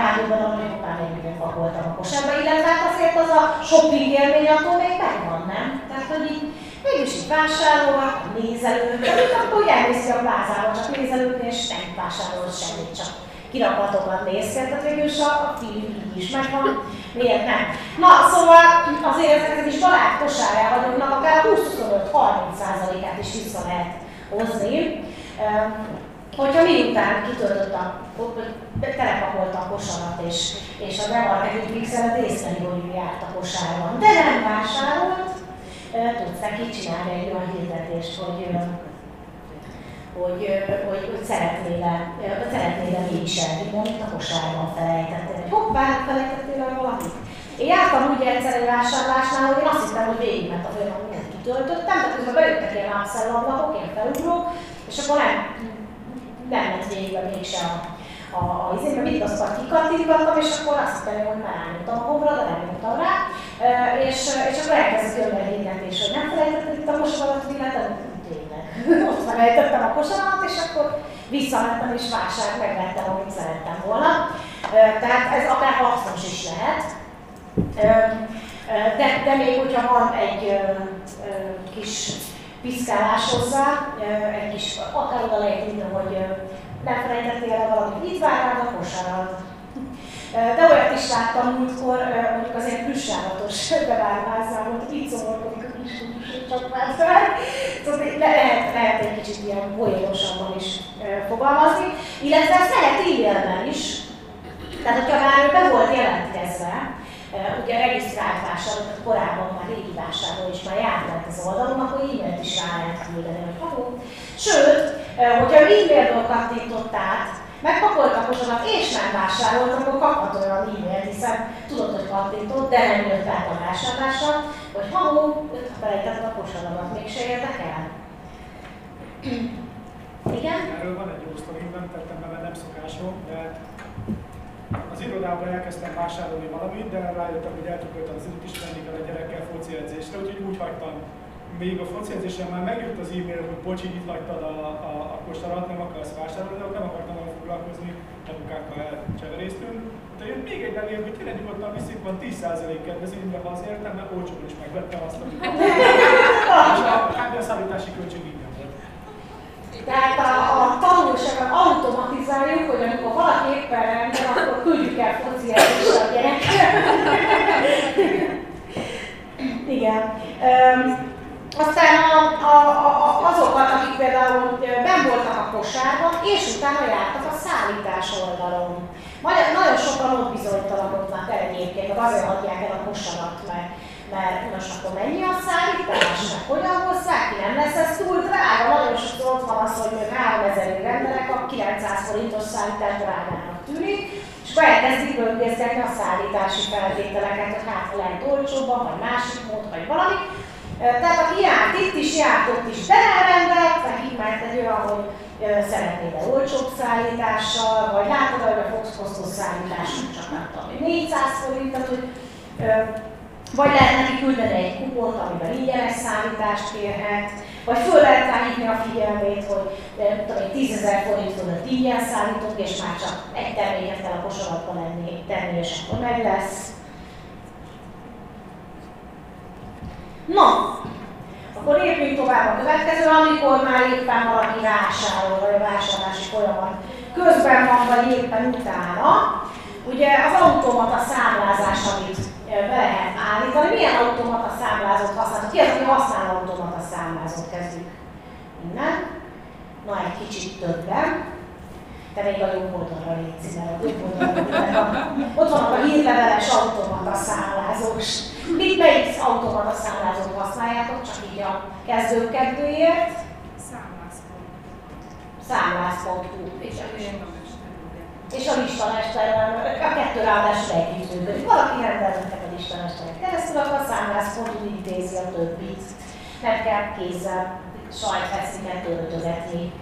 rádióban, hogy hoppá, még mindent pakoltam a kosárba, illetve hát azért az a shopping élmény attól még megvan, nem? Tehát, hogy így mégis így vásárolva, nézelődni, akkor úgy elmész a plázába, csak nézelődni, és nem vásárol semmit, csak kirakatokat nézhet, tehát végül is a, a film így is megvan, miért nem? Na, szóval azért ezeket is barát kosárjával akár 20-25-30%-át is vissza lehet hozni. Hogyha miután kitöltött a, telepakolta a kosarat, és, és a demarketing pixelet észleli, hogy járt a kosárban, de nem vásárolt, tudsz neki csinálni egy olyan hirdetést, hogy, hogy, hogy, hogy szeretnél-e, szeretnél-e mégis elvinni, amit a kosárban felejtettél. Hogy hoppá, felejtettél el valamit? Én jártam úgy egyszer egy vásárlásnál, hogy én azt hittem, hogy végigment a folyamat, mindent kitöltöttem, de közben bejöttek ilyen upsell ablakok, ilyen felugró, és akkor nem, nem ment mégse a, a, a izébe, mindig azt a kikattingattam, és akkor azt hittem, hogy már rányomtam a gombra, de nem nyomtam rá. És, és akkor elkezdett jönni egy hirdetés, hogy nem felejtettem itt a mosogadat billetet, tényleg. Ott felejtettem a kosarat, és akkor visszamentem és vásár, megvettem, amit szerettem volna. Tehát ez akár hasznos is lehet. De, de még hogyha van egy kis piszkálás hozzá, egy kis, akár oda lehet írni, hogy nem felejtettél el valamit, itt várnád a kosarad. De olyat is láttam múltkor, mondjuk az ilyen külsállatos bevárvázzal, hogy itt szomorkodik a kis csak fel. Szóval lehet, lehet egy kicsit ilyen bolyogosabban is fogalmazni. Illetve ezt lehet e-mailben is. Tehát, hogyha már be volt jelentkezve, ugye regisztrált vásárló, korábban már régi vásárló is már járt lehet az oldalon, akkor e-mailt is rá lehet küldeni, hogy haló. Sőt, hogyha e-mailből kattintott át, megpakolta a kosarat és nem vásárolt, akkor kaphat olyan e-mailt, hiszen tudod, hogy kattintott, de nem jött át a vásárlásra, hogy haló, felejtetted a kosaramat, mégse érdekel. Igen? Erről van egy jó sztori, nem tettem be, mert nem szokásom, de az irodában elkezdtem vásárolni valamit, de rájöttem, hogy eltököltem az időt is menni kell a gyerekkel foci edzésre, úgyhogy úgy hagytam. Még a foci edzésen már megjött az e-mail, hogy bocsi, itt hagytad a, a, a kosarat, nem akarsz vásárolni, de nem akartam vele foglalkozni, apukákkal elcseveréztünk. De jött még egy levél, hogy tényleg nyugodtan viszik, van 10% kedvezmény, de ha az értem, mert olcsóban is megvettem azt, amit És a kártyaszállítási költség ingyen volt. Tehát a, a tanulságot automatizáljuk, hogy amikor valaki éppen rendben, akkor küldjük el foci a gyerekkel. Igen. Um, aztán a, a, a, azokat, akik például ben voltak a kosárban, és utána jártak a szállítás oldalon. Majd nagyon sokan ott bizonytalanodnak el egyébként, azért hagyják el a kosarat, mert mert most akkor mennyi a szállítás, meg hogyan hozzák ki, nem lesz ez túl drága? Nagyon sokszor ott van az, hogy még 3000 rendelek, a 900 forintos szállítás drágának tűnik, és akkor elkezdik bölgészgetni a szállítási feltételeket, hogy hát lehet olcsóbban, vagy másik mód, vagy valami. Tehát aki járt itt is, járt ott is belerendelt, neki mert egy olyan, hogy szeretnéd -e olcsóbb szállítással, vagy látod, hogy a Fox Postos szállítás csak nem tudom, 400 forint, tehát hogy vagy lehet neki küldeni egy kupont, amiben ingyenes szállítást kérhet, vagy föl lehet rá a figyelmét, hogy tudom, 10 ezer forint fölött ingyen szállítunk, és már csak egy terméket kell a kosaratba lenni, tenni, és akkor meg lesz. No, akkor lépjünk tovább a következő, amikor már éppen valaki vásárol, vagy a vásárlási folyamat közben van, vagy éppen utána. Ugye az automata számlázás, amit be lehet állítani. Milyen automata számlázót használunk? Ki az, aki használ automata számlázót? Kezdjük innen. Na, egy kicsit többen. Te még a jobb oldalra légy a jobb oldalra Ott vannak a hírleveles automata számlázós. Mit melyik automata számlázót használjátok, csak így a kezdők kedvéért? Számlász.hu. Számlász.hu. És és a listamesterrel, a kettő ráadásul együtt. Valaki rendel nektek a listamesteren keresztül, akkor a számlászpontú intézi a többit. Nem kell kézzel sajtfesztiket töltögetni.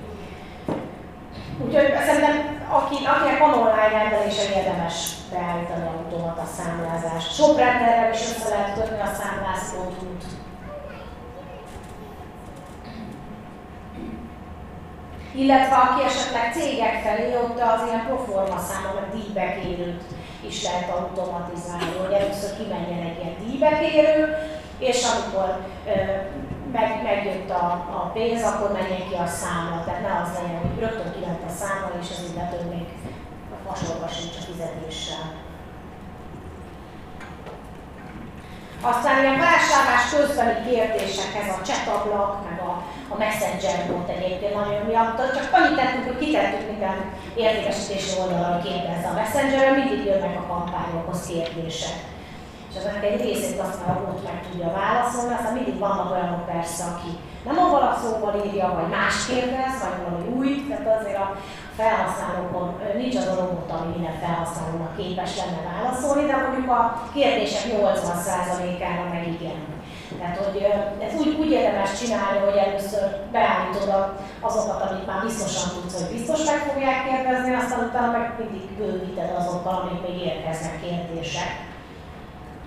Úgyhogy szerintem, aki, akinek van online rendelése, érdemes beállítani automata számlázást. Sok rendelrel is össze lehet kötni a számlászpontút. Illetve aki esetleg cégek felé, ott az ilyen proforma számon, vagy díjbekérőt is lehet automatizálni, hogy először kimenjen egy ilyen díjbekérő, és amikor meg, megjött a, a pénz, akkor menjen ki a számla, tehát ne az legyen, hogy rögtön kiment a számla, és az illető még vasorba sincs a fizetéssel. Aztán ilyen vásárlás közbeni kérdésekhez a csetablak, meg a, a messenger volt egyébként nagyon miatt. Csak annyit tettünk, hogy kitettük minden értékesítési oldalra kérdezze a messenger mindig jönnek a kampányokhoz kérdések. És ezek egy részét azt már bot meg tudja válaszolni, aztán mindig vannak olyanok persze, aki nem a szóval írja, vagy más kérdez, vagy valami új, tehát azért a felhasználókon nincs az a robot, ami minden felhasználónak képes lenne válaszolni, de mondjuk a kérdések 80%-ára meg igen. Tehát, hogy ez úgy, úgy érdemes csinálni, hogy először beállítod azokat, amit már biztosan tudsz, hogy biztos meg fogják kérdezni, aztán utána meg mindig bővíted azokkal, amik még érkeznek kérdések.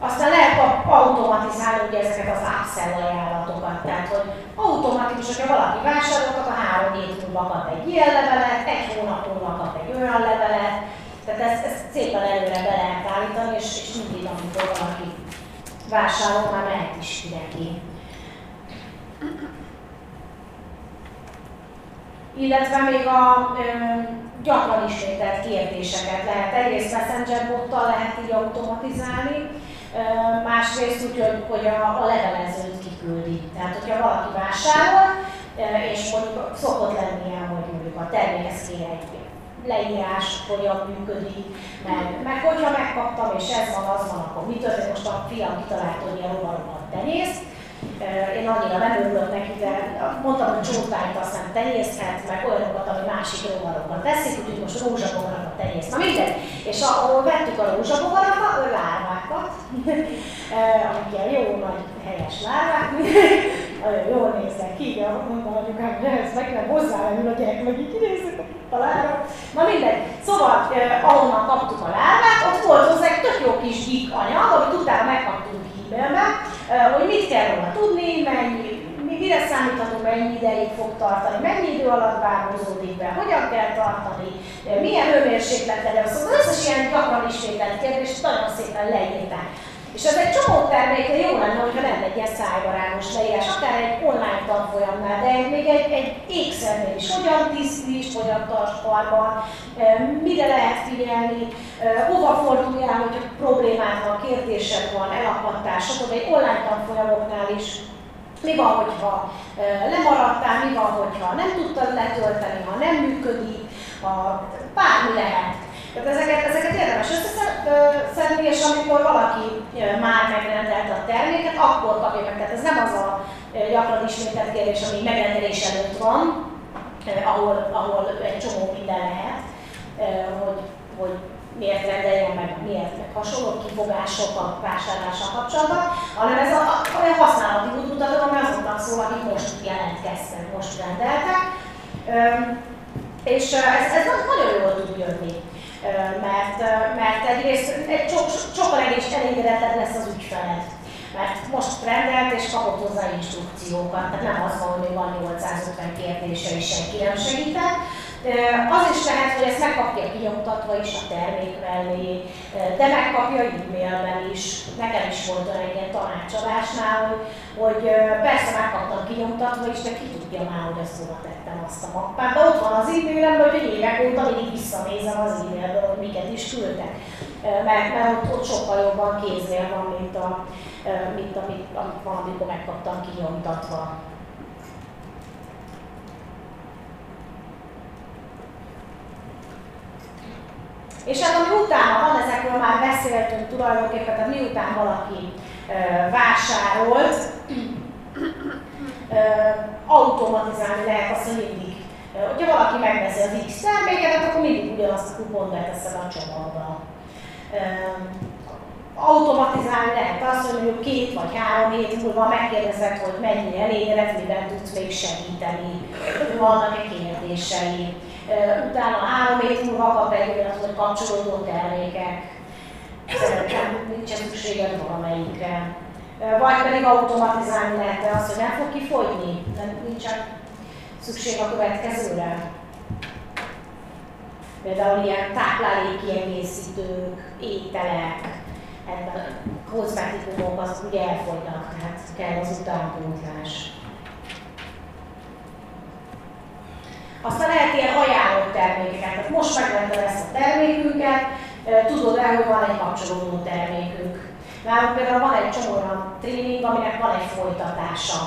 Aztán lehet automatizálni ugye ezeket az upsell ajánlatokat, tehát hogy automatikus, hogyha valaki vásárol, a három hét múlva kap egy ilyen levelet, egy hónap múlva kap egy olyan levelet, tehát ezt, ezt szépen előre be lehet állítani, és, és mindig, amikor valaki vásárol, már mehet is ki neki. Illetve még a ö, gyakran ismételt kérdéseket lehet. Egyrészt Messenger bottal lehet így automatizálni, másrészt úgy, hogy, hogy a, a levelezőt kiküldi. Tehát, hogyha valaki vásárol, és mondjuk szokott lenni hogy mondjuk a termékhez kéne egy leírás, hogyan működik, meg, meg hogyha megkaptam, és ez van, az van, akkor mi történik, most a fiam kitalálta, hogy ilyen rovarokat tenyészt, én annyira nem örülök neki, de mondtam, hogy csótányt aztán tenyészhet, meg olyanokat, ami másik rovarokat teszik, úgyhogy most rózsabogarakat tenyészt. Na mindegy. És ahol vettük a rózsabogarakat, lárvákat, amik ilyen jó nagy helyes lárvák, jól néznek ki, de mondtam anyukám, hogy ez meg nem hozzálemül a gyerek, meg így a lárva. Na mindegy. Szóval, ahonnan kaptuk a lárvát, ott volt hozzá egy tök jó kis geek anyag, amit utána e-mailben, hogy mit kell róla tudni, mennyi, mire számíthatunk, mennyi ideig fog tartani, mennyi idő alatt vágózódik be, hogyan kell tartani, milyen hőmérséklet legyen. Szóval összes ilyen gyakran ismételt kérdést nagyon szépen leírták. És ez egy csomó termékre jó lenne, hogyha lenne egy ilyen szájbarágos leírás, akár egy online tanfolyamnál, de még egy, egy ékszernél is, hogyan tisztíts, hogyan tarts karban, mire lehet figyelni, hova forduljál, hogyha problémád van, kérdésed van, elakadtásod, egy online tanfolyamoknál is. Mi van, hogyha lemaradtál, mi van, hogyha nem tudtad letölteni, ha nem működik, ha bármi lehet. Tehát ezeket, ezeket érdemes összeszedni, és amikor valaki már megrendelte a terméket, akkor kapja meg. Tehát ez nem az a gyakran ismételt kérdés, ami megrendelés előtt van, ahol, ahol egy csomó minden lehet, hogy, hogy miért rendeljen meg, miért meg hasonló kifogások a vásárlással kapcsolatban, hanem ez a, a használati útmutató, ami azoknak szól, akik most jelentkeztek, most rendeltek. És ez, ez nagyon jól tud jönni mert, mert egyrészt egy sok, sokkal elégedetlen lesz az ügyfeled. Mert most rendelt és kapott hozzá instrukciókat, tehát nem az van, hogy van 850 kérdése és senki nem segített, az is lehet, hogy ezt megkapja kinyomtatva is a termék mellé, de megkapja e-mailben is. Nekem is volt olyan ilyen tanácsadásnál, hogy, hogy persze megkaptam kinyomtatva is, de ki tudja már, hogy ezt hova tettem azt a mappába. Ott van az e-mailemben, hogy évek óta mindig visszanézem az e-mailből, hogy miket is küldtek. Mert, mert ott, ott sokkal jobban kéznél van, mint, a, mint amit, amit valamikor megkaptam kinyomtatva. És hát ami utána van, ezekről már beszéltünk tulajdonképpen, tehát miután valaki vásárolt, automatizálni lehet azt, hogy mindig, hogyha valaki megveszi az X terméket, akkor mindig ugyanazt a kupont beteszed a csomagba. Automatizálni lehet azt, hogy mondjuk két vagy három hét múlva megkérdezed, hogy mennyire elégedett, miben tudsz még segíteni, vannak-e kérdései utána három év múlva kap egy olyat, hogy kapcsolódó termékek, szerintem nincsen szükséged valamelyikre. Vagy pedig automatizálni lehet azt, hogy nem fog kifogyni, nincsen szükség a következőre. Például ilyen táplálékkiegészítők, ételek, ebben kozmetikumok azok ugye elfogynak, tehát kell az utánpótlás. Aztán lehet ilyen ajánlott termékeket. Tehát most megvetted ezt a termékünket, tudod el, hogy van egy kapcsolódó termékünk. Nálunk például van egy csomó tréning, aminek van egy folytatása.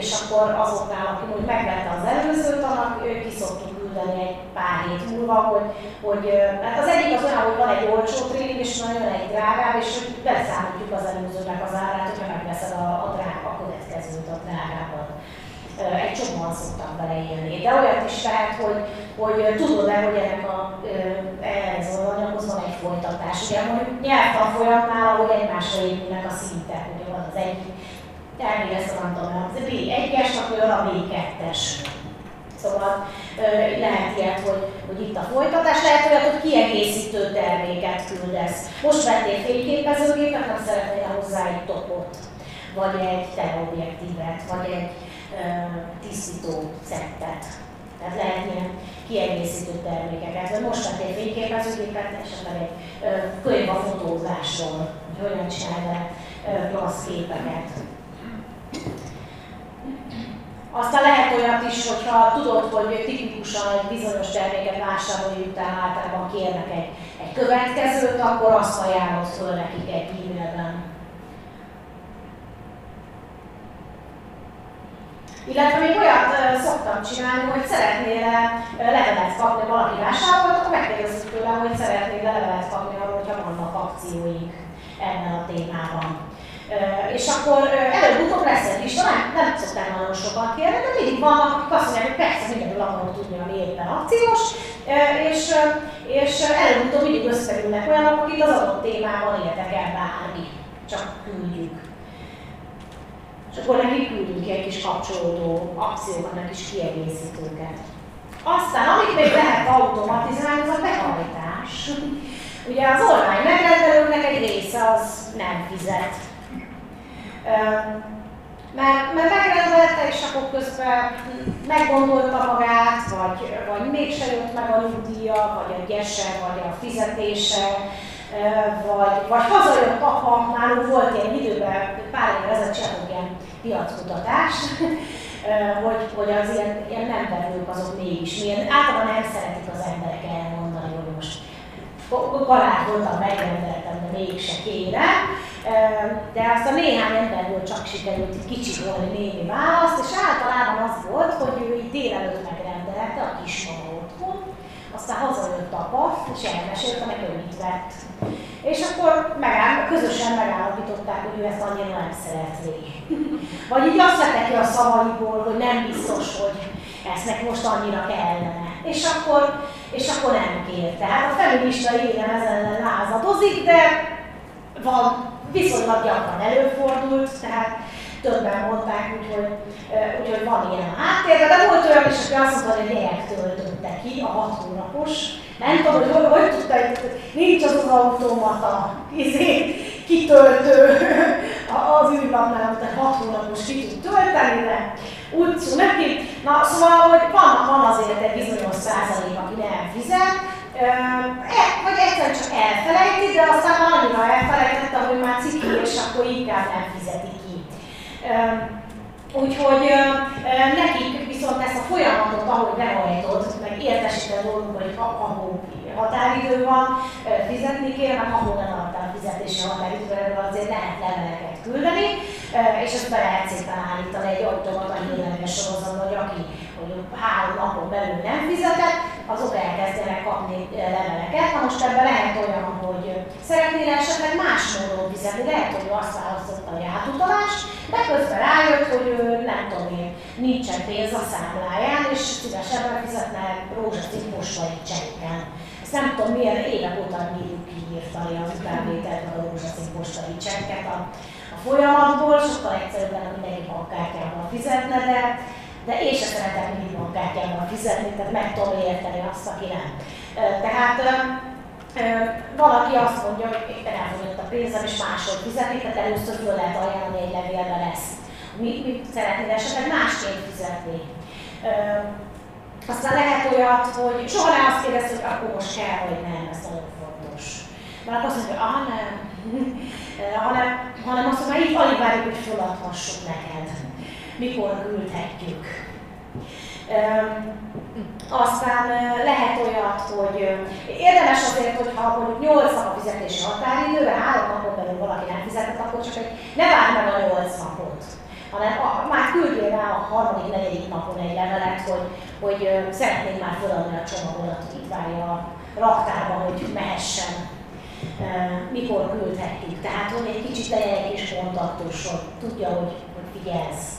És akkor azoknál, aki úgy megvette az előző tanak, ki szoktuk küldeni egy pár hét múlva, hogy, hogy hát az egyik az olyan, hogy van egy olcsó tréning, és nagyon egy drágább, és hogy beszámítjuk az előzőnek az árát, hogyha megveszed a, a drága, a következőt, a drágábbat egy csomóan szoktam beleélni. De olyat is lehet, hogy, hogy tudod-e, hogy ennek a, ehhez az anyaghoz van egy folytatás. Ugye mondjuk nyelvtan folyamnál, ahogy egymásra épülnek a szintek, ugye van az egyik, elvégezte, nem tudom, az B1-es, akkor a B2-es. Szóval lehet ilyet, hogy, hogy itt a folytatás, lehet olyat, hogy kiegészítő terméket küldesz. Most vettél fényképezőgépet, nem szeretnél hozzá egy topot, vagy egy teleobjektívet, vagy egy tisztító szettet. Tehát lehet ilyen kiegészítő termékeket. Vagy most vettél fényképezőgépet, esetleg egy könyv a fotózásról, hogy hogyan csinálj klassz képeket. Aztán lehet olyat is, hogyha tudod, hogy tipikusan egy bizonyos terméket vásárolni után általában kérnek egy, egy következőt, akkor azt ajánlod föl nekik egy e-mailben Illetve még olyat szoktam csinálni, hogy szeretnél levelet kapni, valaki vásárolt, akkor megkérdezzük tőle, hogy szeretnél levelet kapni arról, hogyha vannak akcióink ebben a témában. És akkor előbb-utóbb lesz egy lista, nem, nem szoktam nagyon sokan kérni, de mindig vannak, akik azt mondják, hogy persze mindenről akarom tudni, ami éppen akciós, és, és előbb-utóbb mindig összeülnek olyanok, akik az adott témában érdekel bármi, csak küldjük és akkor neki küldünk egy kis kapcsolódó akciókat, meg kis kiegészítőket. Aztán, amit még lehet automatizálni, az a behajtás. Ugye az online megrendelőknek egy része az nem fizet. Mert, mert megrendelte, és akkor közben meggondolta magát, vagy, vagy mégse jött meg a nyugdíja, vagy a gyese, vagy a fizetése, vagy, vagy hazajött apa, nálunk volt ilyen időben, pár évvel ezelőtt csináltunk ilyen piackutatást, hogy, hogy az ilyen, ilyen nem vevők azok mégis milyen, általában nem szeretik az emberek elmondani, hogy most kalárt voltam, megrendeltem, de mégse kérem. De aztán néhány emberből csak sikerült egy kicsit volni némi választ, és általában az volt, hogy ő így délelőtt megrendelte a kismama otthon, aztán hazajött apa, és elmesélte meg, hogy mit vett. És akkor megáll, közösen megállapították, hogy ő ezt annyira nem szeretné. Vagy így azt vette ki a szavaiból, hogy nem biztos, hogy ezt neki most annyira kellene. És akkor, és akkor nem kérte. Hát a feminista élem ezen lázadozik, de van, viszonylag gyakran előfordult, tehát többen mondták, úgyhogy, úgyhogy van ilyen a háttérben, de volt olyan is, aki azt mondta, hogy a gyerek töltötte ki, a hat hónapos. Nem tudom, hogy hogy, hogy tudta, hogy nincs az az automata, izé, kitöltő az űrlapnál, a hat hónapos ki tud tölteni, de úgy szó neki. Na, szóval, hogy van, van azért egy bizonyos százalék, aki nem fizet, e, vagy egyszerűen csak elfelejti, de aztán annyira elfelejtette, hogy már ciki, és akkor inkább nem fizeti. Úgyhogy nekik viszont ezt a folyamatot, ahogy behajtod, meg értesíted dolgunk, hogy ahol határidő van, fizetni kell, meg ahol nem adtál fizetési határidőre, azért lehet leveleket küldeni, és ezt be lehet szépen állítani egy automata hírleves sorozatban, hogy aki hogy három napon belül nem fizetett, azok elkezdenek kapni leveleket. Na most ebben lehet olyan, hogy szeretnél esetleg más módon fizetni, lehet, hogy azt választotta, hogy átutalás, de közben rájött, hogy nem tudom én, nincsen pénz a számláján, és szívesebben fizetne rózsaszín postai csekken. Ezt nem tudom milyen évek óta bírjuk kiírtani az utánvételt, a rózsaszín postai csekket a, a folyamatból, sokkal egyszerűbben, hogy mindenki bankkártyával fizetne, de de én sem szeretem mindig bankkártyával fizetni, tehát meg tudom érteni azt, aki nem. Tehát valaki azt mondja, hogy éppen elfogyott a pénzem, és máshogy fizetni, tehát először föl lehet ajánlani egy levélben ezt. Mit, mit szeretnéd esetleg másként fizetni? Aztán lehet olyat, hogy soha nem azt kérdez, hogy akkor most kell, vagy nem, ez nagyon fontos. Mert azt mondja, hogy ah nem, hanem, hanem azt mondja, hogy így alig várjuk, hogy feladhassuk neked mikor küldhetjük. Aztán lehet olyat, hogy érdemes azért, hogyha mondjuk 8 nap a fizetési határidő, 3 napon belül valaki nem fizetett, akkor csak egy, ne várj meg a 8 napot, hanem a, már küldjél rá a harmadik, negyedik napon egy levelet, hogy, hogy szeretnénk már feladni a csomagodat, hogy itt várja a raktárban, hogy mehessen, mikor küldhetjük. Tehát, hogy egy kicsit legyen egy kis kontaktus, hogy tudja, hogy, hogy figyelsz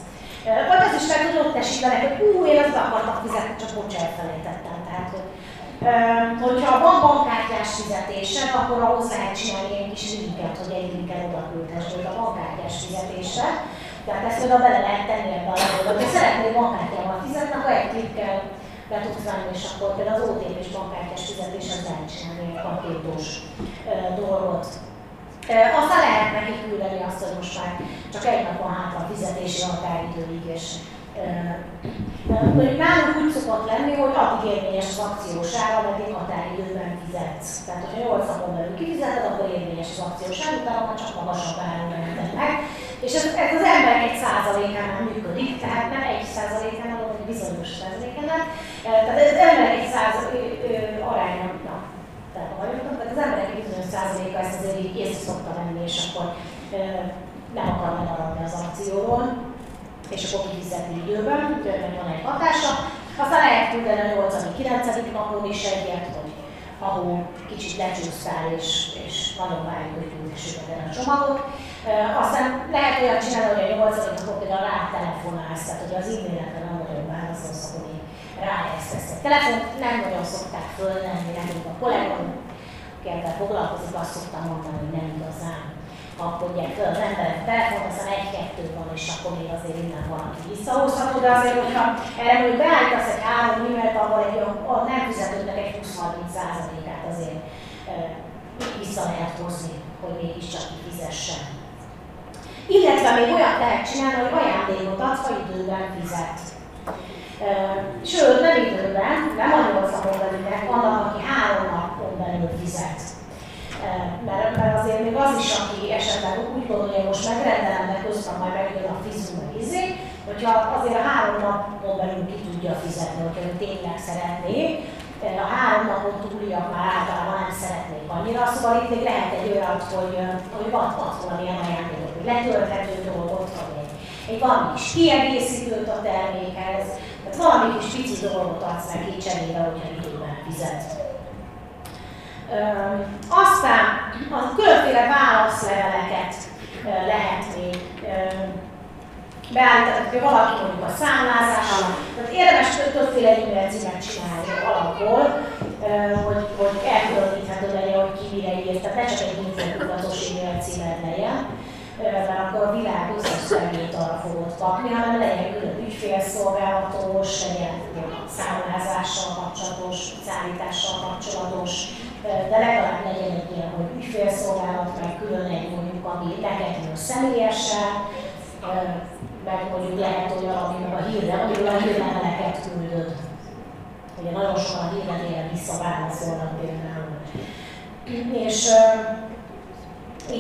vagy az is meg tud ott esik vele, hogy ú, én azt akartam fizetni, csak bocs, elfelejtettem. Tehát, hogy, hogyha van bankkártyás fizetése, akkor ahhoz lehet csinálni egy kis linket, hogy egy linket oda küldhessd a bankkártyás fizetésre. Tehát ezt oda bele lehet tenni ebbe a levelbe. Ha szeretnél bankkártyával fizetni, akkor egy klikkel be tudsz venni, és akkor például az OTP-s bankkártyás fizetéshez lehet csinálni egy pakétos dolgot. Aztán lehet neki küldeni azt, hogy most már csak egy napon hátra a fizetési határidőig, és Mondjuk nálunk úgy szokott lenni, hogy addig érvényes az akciós ár, ameddig határidőben fizetsz. Tehát, hogyha 8 napon belül kifizeted, akkor érvényes az akciós ár, utána csak magasabb áron veheted meg. És ez, ez az emberek egy százalékánál működik, tehát nem egy százalékánál, hanem egy bizonyos százalékánál. Tehát az emberek egy százalék aránya, na, tehát az emberek egy bizonyos százaléka ezt azért így észre szokta venni, és akkor nem akar lemaradni az akcióról, és akkor kifizeti időben, úgyhogy van egy hatása. Aztán lehet küldeni a 8 9 napon is egyet, hogy ahol kicsit lecsúsztál, és, és nagyon várjuk, hogy a csomagot. Aztán lehet olyat csinálni, hogy a 8 napon például rá telefonálsz, tehát hogy az e-mailekre nem nagyon válaszolsz, akkor még ráextesz. A telefont nem nagyon szokták fölvenni, nekünk a kollégám, akivel foglalkozik, azt szoktam mondani, hogy nem igazán kapkodják fel az emberek telefon, aztán egy-kettő van, és akkor még azért innen valaki visszahozható, de azért, hogyha erre hogy beállítasz egy három e-mailt, akkor egy, a nem fizetődnek egy 20-30 százalékát azért vissza lehet hozni, hogy mégiscsak kifizessen. Illetve még olyat lehet csinálni, hogy ajándékot adsz, ha időben fizet. Sőt, nem időben, nem a 8 napon belülnek, vannak, aki három napon belül fizet. Mert, mert azért még az is, aki esetleg úgy gondolja, hogy most megrendelem, de közben majd megjön a fizu meg izé, hogyha azért a három napon belül ki tudja fizetni, hogyha ő tényleg szeretné, a három napon túliak már általában nem szeretnék annyira, szóval itt még lehet egy olyan, hogy, hogy van, van valamilyen ajándékot, letölthető dolgot, vagy egy, egy valami kis kiegészítőt a termékhez, tehát valami kis pici dolgot adsz neki cserébe, hogyha időben fizet. Aztán a különféle válaszleveleket lehet még beállítani, hogy valaki mondjuk a számlázással, tehát érdemes többféle e-mail címet csinálni alapból, hogy, hogy elkülöníthető legyen, hogy ki mire írt, tehát ne csak egy infókudatos e-mail címed legyen, mert akkor a világ összes arra fogod kapni, hanem legyen külön ügyfélszolgálatos, legyen számlázással kapcsolatos, szállítással kapcsolatos, de legalább legyen egy ilyen, hogy ügyfélszolgálat, meg külön egy mondjuk, ami jön személyesen, meg mondjuk lehet olyan, ami meg a hírre, amiről a hírleveleket küldöd. Ugye nagyon sokan hírlevélre visszaválaszolnak például. És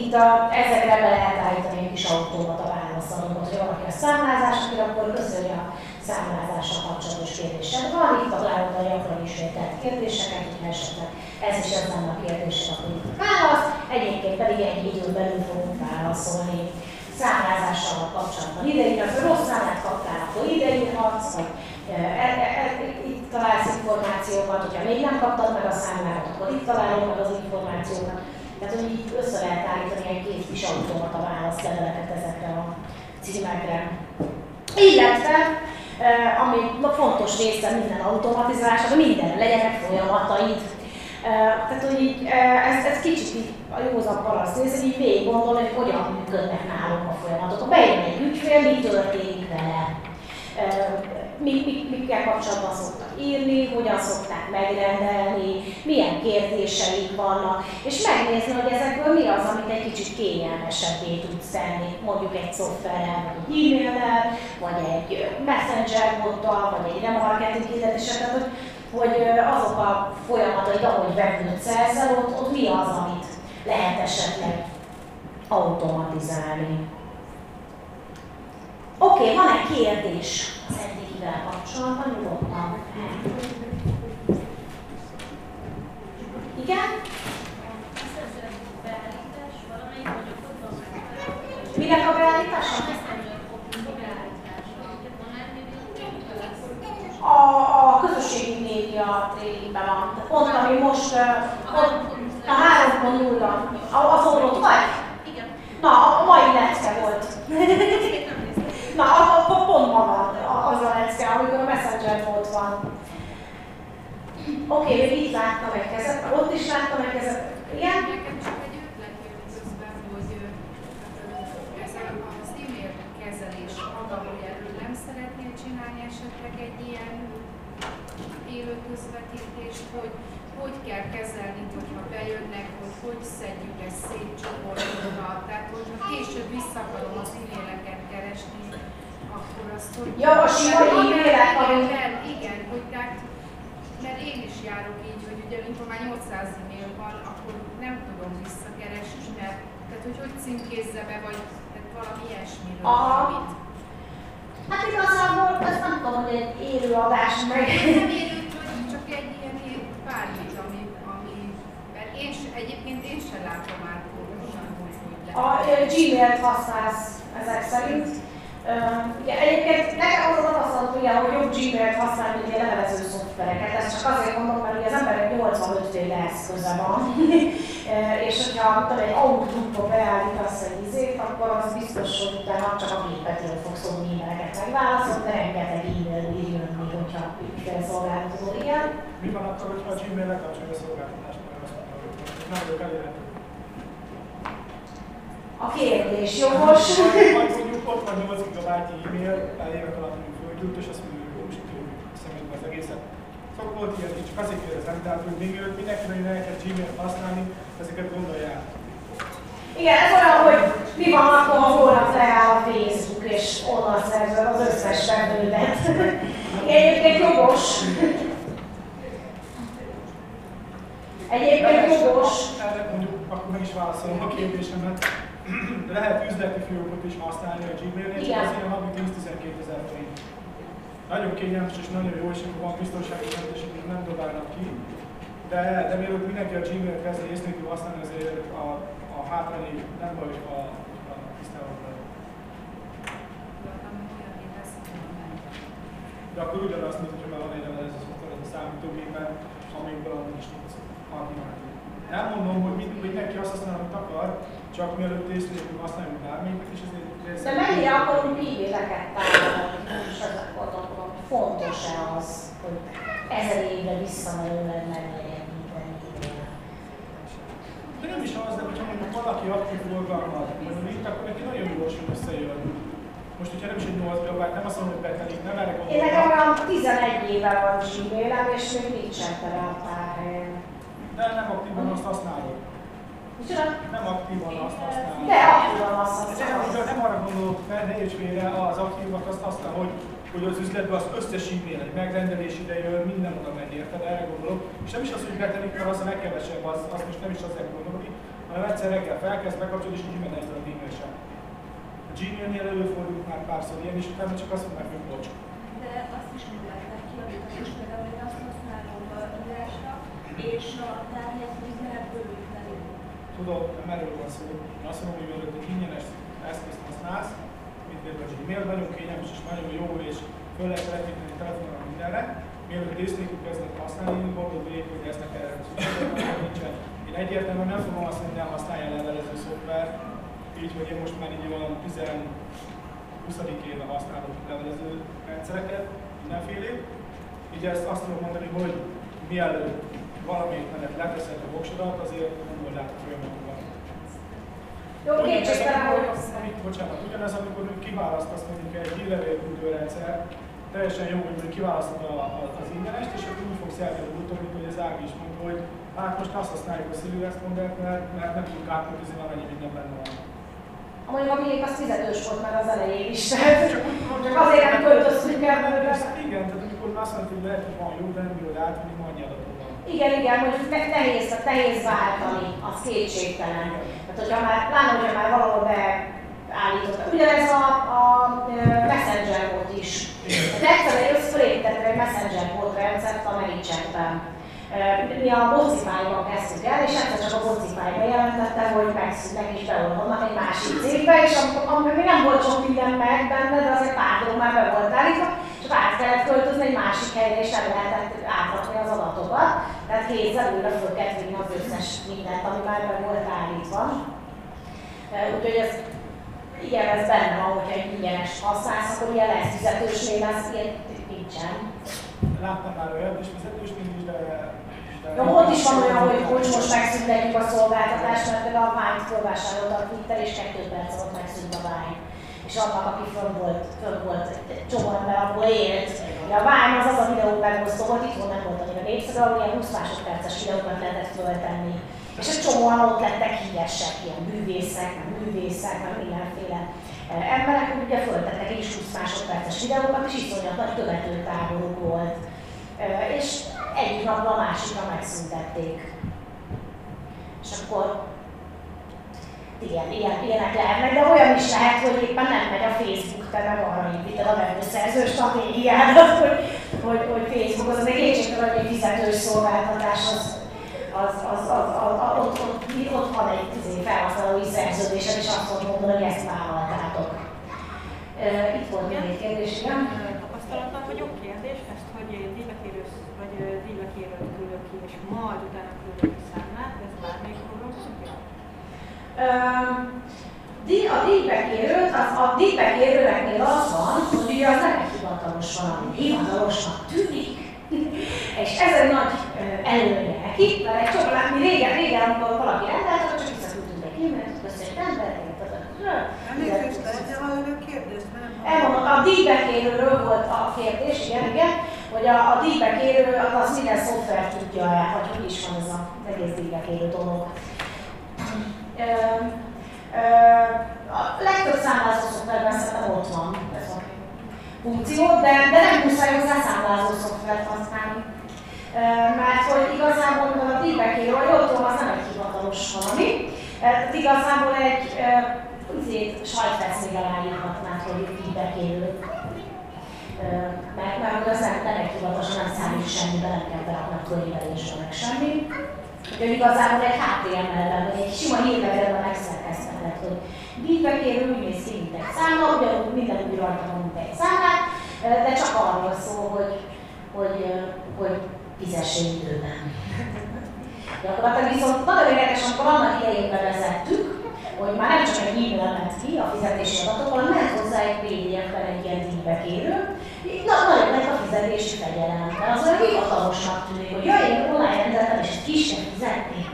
itt a, ezekre be lehet állítani egy kis automata válaszadókat, hogy valaki a számlázás, akkor köszönje a számlázással kapcsolatos kérdések van, itt találod a gyakran ismételt kérdéseket, hogy esetleg ez is ez lenne a kérdés, akkor itt válasz, egyébként pedig egy időn belül fogunk válaszolni számlázással kapcsolatban. Ideírhatsz, ha rossz számlát kaptál, akkor ideírhatsz, vagy e, e, e, itt találsz információkat, hogyha még nem kaptad meg a számlát, akkor itt találod meg az információkat. Tehát, hogy így össze lehet állítani egy két kis automata válaszleveleket ezekre a címekre. Illetve ami fontos része minden automatizálásnak, minden legyenek folyamataid. Tehát, hogy így, ez, ez kicsit így a józan paraszt néz, hogy így végig gondolni, hogy hogyan működnek nálunk a folyamatok. Ha bejön egy ügyfél, mi történik vele? Mik, mik, mikkel kapcsolatban szoktak írni, hogyan szokták megrendelni, milyen kérdéseik vannak, és megnézni, hogy ezekből mi az, amit egy kicsit kényelmesebbé tudsz tenni, mondjuk egy szoftverrel, vagy egy e-maillel, vagy egy messenger bottal, vagy egy remarketing hirdetéssel, tehát hogy, hogy azok a folyamatok, ahogy vevőt szerzel, ott, ott mi az, amit lehet esetleg automatizálni. Oké, okay, van egy kérdés az eddig akivel kapcsolatban nyugodtan. Igen? Minek a beállítása? A, a közösségi média tréningben van. Tehát Pont ami most, a 3.0, a- azon ott vagy? Igen. Na, a mai lecke volt. Na, a, a, pont ma van a- az a lecke, amikor a Messenger volt van. Oké, okay, itt láttam egy kezet, ott is láttam egy kezet. Igen? Nekem csak egy ötlet jött közben, hogy ez a- az e-mail kezelés maga, hogy nem szeretnél csinálni esetleg egy ilyen élő közvetítést, hogy hogy kell kezelni, hogyha bejönnek, hogy hogy szedjük ezt szét csoportokra, tehát hogyha később vissza akarom az e-maileket keresni, akkor azt hogy... Ja, a sima Igen, e-mailek, igen, hogy tehát mert én is járok így, hogy ugye amikor már 800 e-mail van, akkor nem tudom visszakeresni, mert tehát hogy hogy címkézze be, vagy tehát valami ilyesmiről Aha. valamit. Hát igazából, ezt nem tudom, hogy egy élő adás meg. Nem hogy csak egy ilyen ilyen bármit, ami, ami mert én se, egyébként én sem látom át pontosan, hogy hogy A lehet. Gmail-t használsz ezek szerint. Ugye, egyébként nekem az a tapasztalat, ugye, hogy jobb Gmail-t használni, mint ilyen levelező szoftvereket. Ezt csak azért mondom, mert ugye az emberek 85 féle eszköze van. És hogyha tudom, egy Outlook-ba beállítasz egy izét, akkor az biztos, hogy utána csak a gépetről fogsz tudni e-maileket megválaszolni, de rengeteg e-mail jön még, hogyha ügyfélszolgáltató ilyen. Mi van akkor, hogyha a Gmail lekapcsolja a szolgáltatást, mert azt mondja, hogy nem vagyok elérhető? A kérdés jogos. Vagy vagy mondjuk ott van 8 GB e-mail, évek alatt földgyűlt, és azt mondjuk, hogy most szemedbe az egészet. Szóval volt ilyen, és csak azért kérdezem, tehát hogy még mielőtt mindenki nagyon elkezd Gmail-t használni, ezeket gondolják. Igen, ez olyan, hogy mi van akkor, ha holnap leáll a Facebook, és onnan szerzed az összes vevődet. Egyébként jogos. Egyébként jogos. Erre mondjuk, akkor meg is válaszolom a kérdésemet. Lehet üzleti fiókot is használni a Gmail-nél, Igen. az ilyen havi 10-12 ezer forint. Nagyon kényelmes és nagyon jó, és akkor van biztonságos rendes, amit nem dobálnak ki. De, de mielőtt mindenki a Gmail-t kezd ész nélkül használni, azért a, a hátrányi nem baj, ha ha tisztában. De akkor ugyanazt, mint hogyha már van egy levelező szoftver az a számítógépen, amikből amúgy is tudsz. Nem mondom, hogy mind, mindenki azt használ, amit akar, csak mielőtt ész nélkül használjuk bármit, és ezért De mennyire akarunk e-maileket tárolni? És gondolkodom, hogy fontos-e az, hogy ezer évre visszamenőleg meglegyen minden. De nem is az, de hogyha mondjuk valaki aktív forgalmat bonyolít, akkor neki nagyon gyorsan összejön. Most, hogyha nem is egy 8 GB, nem azt mondom, hogy betelik, nem erre Én nekem olyan 11 éve van Gmailem, és még nincsen tele a párhelyen. De nem aktívan azt használod. Nem aktívan azt használod. De aktívan azt Nem, használom. arra gondolok, ne, ne érts félre, az aktívak azt használ, hogy, hogy az üzletben az összes e-mail, egy megrendelés idejön, minden oda megy, érted? Erre gondolok. És nem is az, hogy betelik, mert az a legkevesebb, az, az most nem is azért gondolni, hanem egyszer reggel felkezd, bekapcsolod, és így megy a e-mail sem. A Gmail-nél előfordult már párszor ilyen, és utána csak azt mondják, hogy bocs. De azt is meg lehetnek kiavítani, és például én azt használom a írásra, és a tárgyat. Tudod, nem erről van szó. Én azt mondom, hogy mielőtt egy ingyenes eszközt használsz, mint például a Gmail, nagyon kényelmes és nagyon jó, és föl lehet telepíteni telefonra mindenre, mielőtt ész nélkül kezdett használni, gondold végig, hogy ezt neked erre van, nincsen. Én egyértelműen nem fogom azt mondani, hogy használja levelező szoftver, így, hogy én most már így olyan 10 20. éve használok levelező rendszereket, mindenfélét. Így ezt azt tudom mondani, hogy mielőtt valamelyik menet leteszed a voksodat, azért gondold át. Jó, Ugyanez, amikor- amit, bocsánat, ugyanez, amikor híválasztasz mondjuk egy hírlevélküldő rendszer, teljesen jó, hogy kiválasztod a, a, az ingyenest, és akkor úgy fogsz elmenni úton, mint hogy az Ági is mondta, hogy hát most azt használjuk a Siri Respondert, mert, mert nem tudunk átkötözni, van annyi minden benne van. mondjuk a miénk az fizetős volt már az elején is, tehát csak azért nem költöztünk el belőle. Igen, tehát amikor azt mondta, hogy lehet, hogy van jó, nem bírod átvenni, annyi van. Igen, igen, mondjuk ne- nehéz, nehéz váltani, az kétségtelen. Tehát, hogyha már, pláne, hogyha már valahol beállított. Ugyanez a, a Messenger volt is. Tehát egyszerűen recept a Mericsetben. Mi a bocifájban kezdtük el, és egyszer csak a bocifájban jelentette, hogy megszűnnek és beolvadnak egy másik cégbe, és amikor még nem volt sok minden meg benne, de azért pár dolog már be volt állítva, kellett költözni egy másik helyre, és nem lehetett átrakni az adatokat. Tehát kézzel újra föl kellett vinni az összes mindent, ami már be volt állítva. Úgyhogy ez igen, ez benne van, hogyha egy ingyenes használsz, akkor ilyen lesz fizetősnél, az ilyen nincsen. Láttam már olyan is fizetős, mint is, de No, ott is van olyan, hogy, hogy most megszüntetjük a szolgáltatást, mert például a Vine-t fölvásárolta a Twitter, és kettő perc alatt megszűnt a Vine. És annak, aki fönn volt, fönn volt egy ember abból élt. A Vine az az a videó megosztó volt, itthon nem volt annyira népszerű, ahol ilyen 20 másodperces videókat lehetett föltenni. És egy csomóan ott lettek híresek, ilyen művészek, meg művészek, meg mindenféle emberek, ugye föltettek is 20 másodperces videókat, és iszonyat nagy követőtáboruk volt. És egyik napra a másikra megszüntették. És akkor igen, ilyen, ilyenek lehetnek, de olyan is lehet, hogy éppen nem megy a Facebook, te meg arra építed a webszerző stratégiádat, hogy, hogy, hogy Facebook az egy kétségtelen, hogy egy fizetős szolgáltatás, az, az, az, az, az, az ott, ott, ott, van egy izé, felhasználói szerződésed, és azt mondod, hogy ezt vállaltátok. Itt volt még egy kérdés, igen? Tapasztalatban vagyok kérdés, ezt hogy díjbekérőt küldök ki, és majd utána küldök ki számlát, de ez bármelyik program szokja? A díjbekérőt, az, a díjbekérőeknél az van, hogy ugye az nem egy hivatalos valami, hivatalosnak tűnik. és ez egy nagy előnye neki, mert egy csomó, mi régen, régen, amikor valaki rendelt, akkor csak visszaküldtünk egy e-mailt, köszönjük, rendelték, Elmondom, a díjbekérőről volt a kérdés, igen, igen, hogy a, a díjbekérő az minden szoftver tudja el, vagy hogy is van ez az egész díjbekérő dolog. A legtöbb számlázó szoftverben szerintem ott van ez a funkció, de, de nem muszáj hozzá számlázó szoftvert használni. Mert hogy igazából a díjbekérő, vagy ott van, az nem egy hivatalos valami. Tehát igazából egy azért sajtfeszélyre ráírhatnád, hogy feedback-élő. Mert, mert az nem, egy hivatalos, nem számít semmibe, nem kell berakni a könyvelésre, meg semmi. Úgyhogy igazából egy HTML-ben, vagy egy sima hírlevélben megszerkesztetett, hogy feedback-élő úgy néz ki, mint egy számla, ugyanúgy minden úgy rajta van, mint egy számlát, de csak arról szól, hogy, hogy, hogy fizessél időben. Gyakorlatilag viszont nagyon érdekes, amikor annak idején bevezettük, hogy már nem csak egy e-mail ki a fizetési adatok, hanem hozzá egy PDF-ben egy ilyen díjbekérő. Na, nagyon fizetési fegyelem, mert az olyan hivatalosnak tűnik, hogy jaj, én online rendeltem, és ki sem fizetni.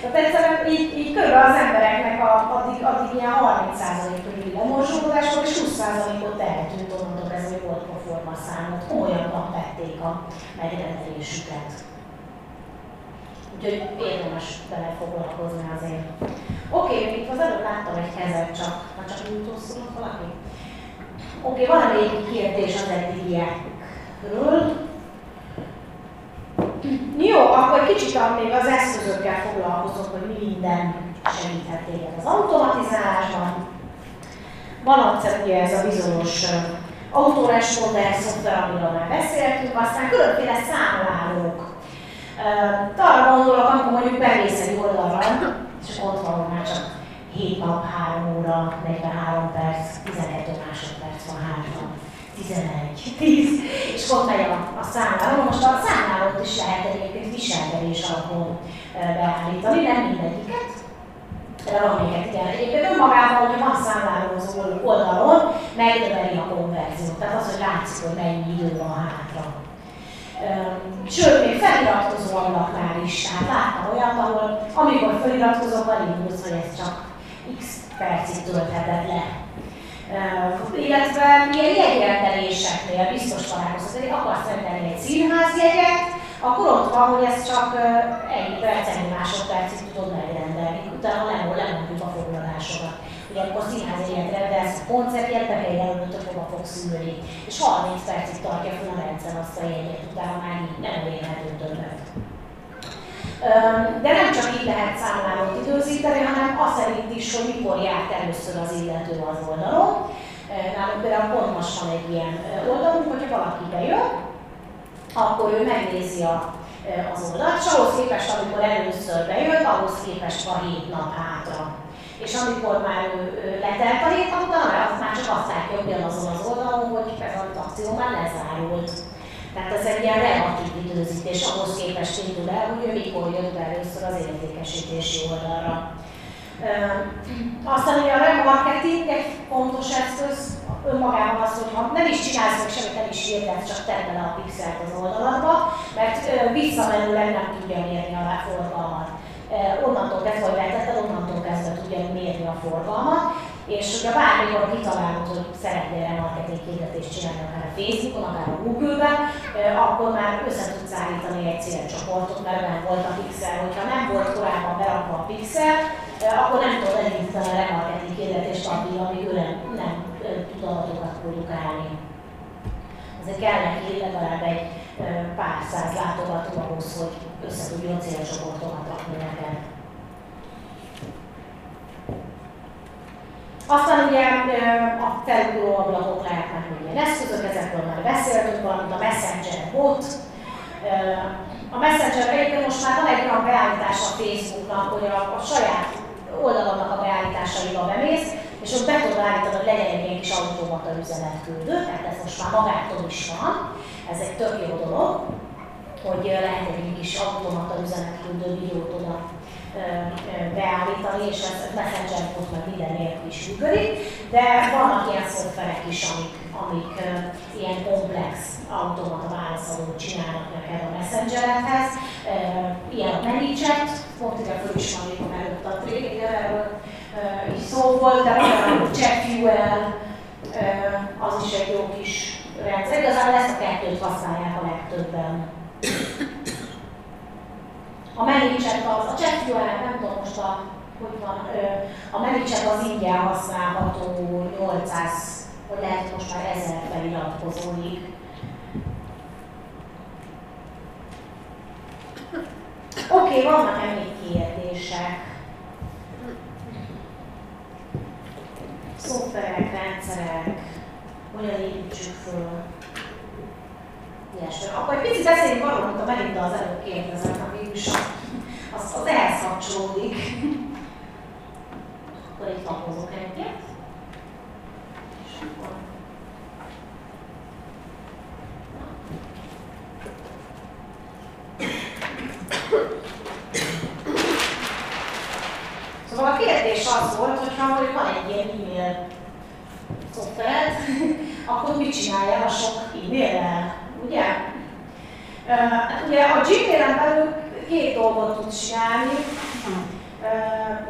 Tehát egyszerűen így, így körülbelül az embereknek a, addig, addig ilyen 30% körüli lemorzsolódás volt, és 20%-ot eltűnt onnantól ez, hogy volt proforma számot. Komolyan vették a megrendelésüket. Úgyhogy érdemes vele foglalkozni azért. Oké, okay, itt az előbb láttam egy kezet csak, ha csak úgy valaki. Oké, okay, van még kérdés az eddigiekről. Jó, akkor kicsit még az eszközökkel foglalkozok, hogy mi minden segíthet téged az automatizálásban. Van ugye ez a bizonyos autoresponder szoftver, amiről már beszéltünk, aztán különféle számlálók, arra gondolok, amikor mondjuk bemész egy oldalra, és ott van már csak 7 nap, 3 óra, 43 perc, 12 másodperc 11, 10, és ott megy a, a számláló. Most a számlálót is lehet egyébként viselkedés alapon beállítani, nem mindegyiket, de valamiket igen. Egyébként önmagában, hogyha van számláló az oldalon, megnöveli a konverziót. Tehát az, hogy látszik, hogy mennyi idő van hátra. Sőt, még feliratkozó ablaknál is. Tehát láttam olyat, ahol amikor feliratkozok, elindulsz, hogy ez csak x percig töltheted le. Illetve ilyen jegyrendeléseknél biztos találkozol, hogy akarsz rendelni egy színházjegyet, akkor ott van, hogy ez csak egy perc, egy másodpercig tudod megrendelni, utána lemondjuk a foglalásokat hogy akkor színházjegyet rendelsz, koncertjét, be kell jelölnöd, hogy hova fogsz ülni. És 30 percig tartja fel a rendszer azt a jegyet, utána már így nem érhető többet. De nem csak így lehet számlálót időzíteni, hanem az szerint is, hogy mikor járt először az illető az oldalon. Nálunk például pont most van egy ilyen oldalunk, hogyha valaki bejön, akkor ő megnézi a, az oldalt, és ahhoz képest, amikor először bejött, ahhoz képest van 7 nap hátra. És amikor már ő, ő letelt a hét nap utána, már csak azt látja ugyanazon az oldalon, hogy ez az akció már lezárult. Tehát ez egy ilyen relatív időzítés ahhoz képest indul el, hogy ő mikor jött be először az értékesítési oldalra. Aztán ugye a remarketing egy fontos eszköz, önmagában az, hogy ha nem is csinálsz meg semmit, nem is hirdetsz, csak tedd bele a pixelt az oldaladba, mert visszamenőleg nem tudja mérni a forgalmat. Onnantól kezdve, hogy letetted, onnantól tudja mérni a forgalmat, és hogyha bármikor kitalálod, hogy szeretnél remarketing hirdetést csinálni, akár a Facebookon, akár a Google-ben, akkor már össze tudsz állítani egy célcsoportot, mert nem volt a pixel. Hogyha nem volt korábban berakva a pixel, akkor nem tudod elindítani a remarketing hirdetést addig, amíg ő nem, nem tud adatokat produkálni. Ezért kell neki legalább egy pár száz látogató ahhoz, hogy össze tudjon célcsoportokat rakni neked. Aztán ugye a felugó ablakok lehetnek ilyen eszközök, ezekről már beszéltünk, valamint a Messenger bot. A Messenger egyébként most már van egy olyan beállítás a Facebooknak, hogy a, a saját oldalonnak a beállításaiba bemész, és ott be tudod állítani, hogy legyen egy ilyen kis automata üzenetküldő, tehát ez most már magától is van. Ez egy tök jó dolog, hogy lehet egy kis automata üzenetküldő videót oda beállítani, és ez Messenger bot meg minden nélkül is működik, de vannak ilyen szoftverek is, amik, amik ilyen komplex automata válaszolót csinálnak neked a Messengeredhez. Ilyen a ManyChat, pont ide föl is van még előtt a training, is szó volt, de a ChatFuel, uh, az is egy jó kis rendszer. Igazából ezt a kettőt használják a legtöbben. A ManyChat az, a ChatFuel, nem tudom most a, hogy van, a ManyChat az ingyen használható 800, vagy lehet most már 1000 feliratkozóig. Oké, okay, vannak-e még kérdések? Szoftverek, rendszerek, hogyan építsük föl? Ilyesmi. Akkor egy picit beszéljünk arról, amit a Melinda az előbb kérdezett, ami is az, az ehhez kapcsolódik. Akkor itt lapozok egyet. És akkor... Szóval a kérdés az volt, hogy ha van egy ilyen e-mail szoftvered, akkor mit csinálja a sok e-mail-el? Ugye? Uh, ugye a Gmail-en belül két dolgot tud csinálni,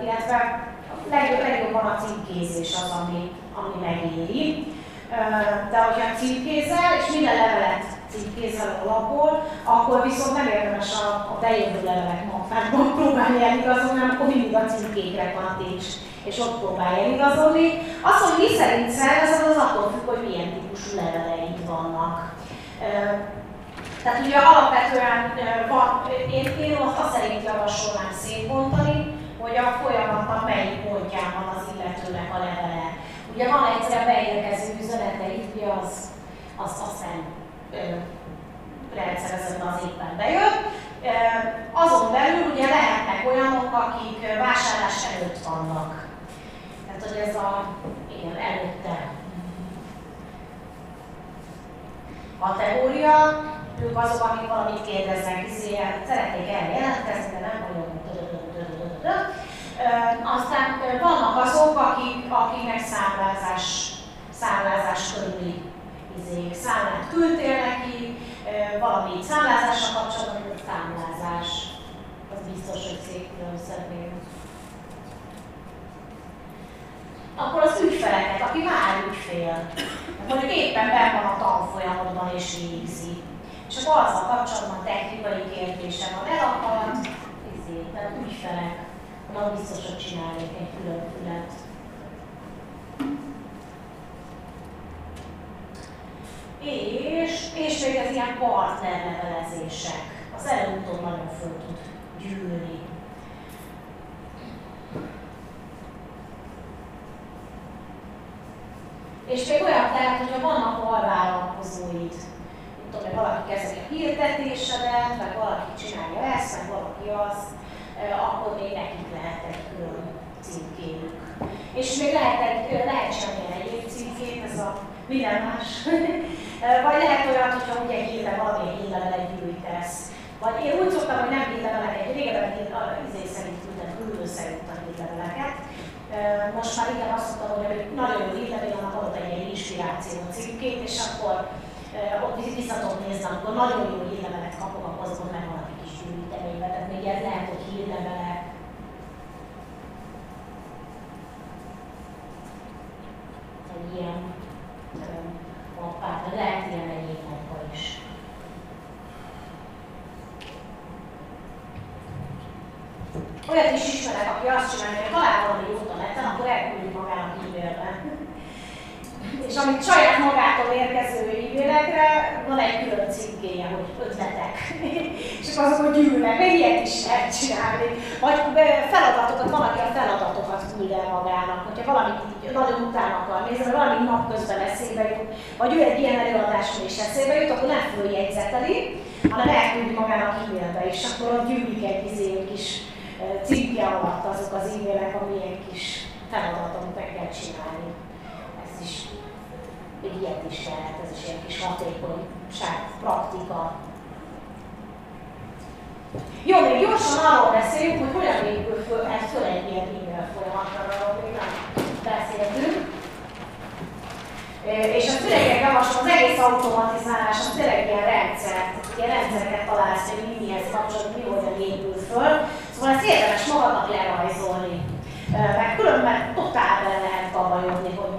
illetve legjobb, legjobban a címkézés az, ami, ami megéri. De hogyha címkézel, és minden levelet címkézel alapból, akkor viszont nem érdemes a, a bejövő levelek magfákban próbálni eligazolni, hanem akkor mindig a címkékre kattins, és ott próbálja eligazolni. Azt, hogy mi szerint szervezed, az attól függ, hogy milyen típusú leveleid vannak. Tehát ugye alapvetően van, én, én azt szerint javasolnám szétbontani, hogy a folyamatnak melyik pontján van az illetőnek a levele. Ugye van egyszer beérkező üzenete, ugye az, azt aztán rendszerezett az éppen bejött. Azon belül ugye lehetnek olyanok, akik vásárlás előtt vannak. Tehát, hogy ez a, igen, előtte kategória, ők azok, akik valamit kérdeznek, hiszen hát szeretnék erre jelentkezni, de nem vagyok aztán vannak azok, akik, akiknek számlázás, számlázás körüli izék, számlát küldtél neki, valami számlázással kapcsolatban, számlázás, az biztos, hogy szép különböző akkor az ügyfeleket, aki már ügyfél, mondjuk éppen be van a tanfolyamodban és végzi. És akkor azzal kapcsolatban technikai kérdése van, el akar, ezért, tehát ügyfelek, onnan biztos, hogy csinálnék egy külön fület. És, és még az ilyen partnerlevelezések. Az előutóbb nagyon föl tud gyűlni. És még olyan tehát, hogyha vannak alvállalkozóid, tudom, hogy valaki kezeli a hirdetésedet, meg valaki csinálja ezt, meg valaki azt, akkor még nekik lehet egy külön címkéjük. És még lehet, egy, lehet csinálni egyéb címkét, ez a minden más. Vagy lehet olyan, hogyha ugye hírle, valamilyen hírlevelet gyűjtesz. Vagy én úgy szoktam, hogy nem hírleveleket, régebben izé szerint küldtem, küldő szerint a hírleveleket. Most már igen azt mondtam, hogy nagyon jó hírlevél, annak adott egy inspiráció címkét, és akkor ott vissza tudom nézni, amikor nagyon jó hírlevelet kapok, akkor azokon meg valaki kis gyűjteménybe. Tehát még ez lehet, hogy hírlevelek, egy ilyen mappát, de lehet ilyen egyéb mappa is. Olyat is ismerek, aki azt csinálja, hogy talál valami jót a neten, akkor elküldi magának e-mailbe. És amit saját magától érkező e-mailekre van egy külön címkéje, hogy ötletek. és akkor azok, hogy gyűlnek, még ilyet is lehet csinálni. Vagy feladatokat, valaki a feladatokat küld el magának, hogyha valamit nagyon utána akar nézni, valami napközben eszébe jut, vagy ő egy ilyen előadáson is eszébe jut, akkor nem följegyzeteli, hanem elküldi magának e-mailbe, és akkor ott gyűlik egy izé, kis cikkje alatt azok az e-mailek, amilyen kis feladatot meg kell csinálni. Ez is, még ilyet is lehet, ez is egy kis hatékonyság, praktika. Jó, még gyorsan arról beszéljünk, hogy hogyan épül föl, ez föl egy ilyen e-mail folyamatra, még nem beszéltünk. És a szövegek javaslom, az egész automatizálás, az tényleg ilyen rendszer, ilyen rendszereket találsz, hogy mi mihez kapcsolatban, mi hogyan épül föl. Szóval ezt érdemes magadnak lerajzolni. Mert különben totál bele lehet babajodni, hogy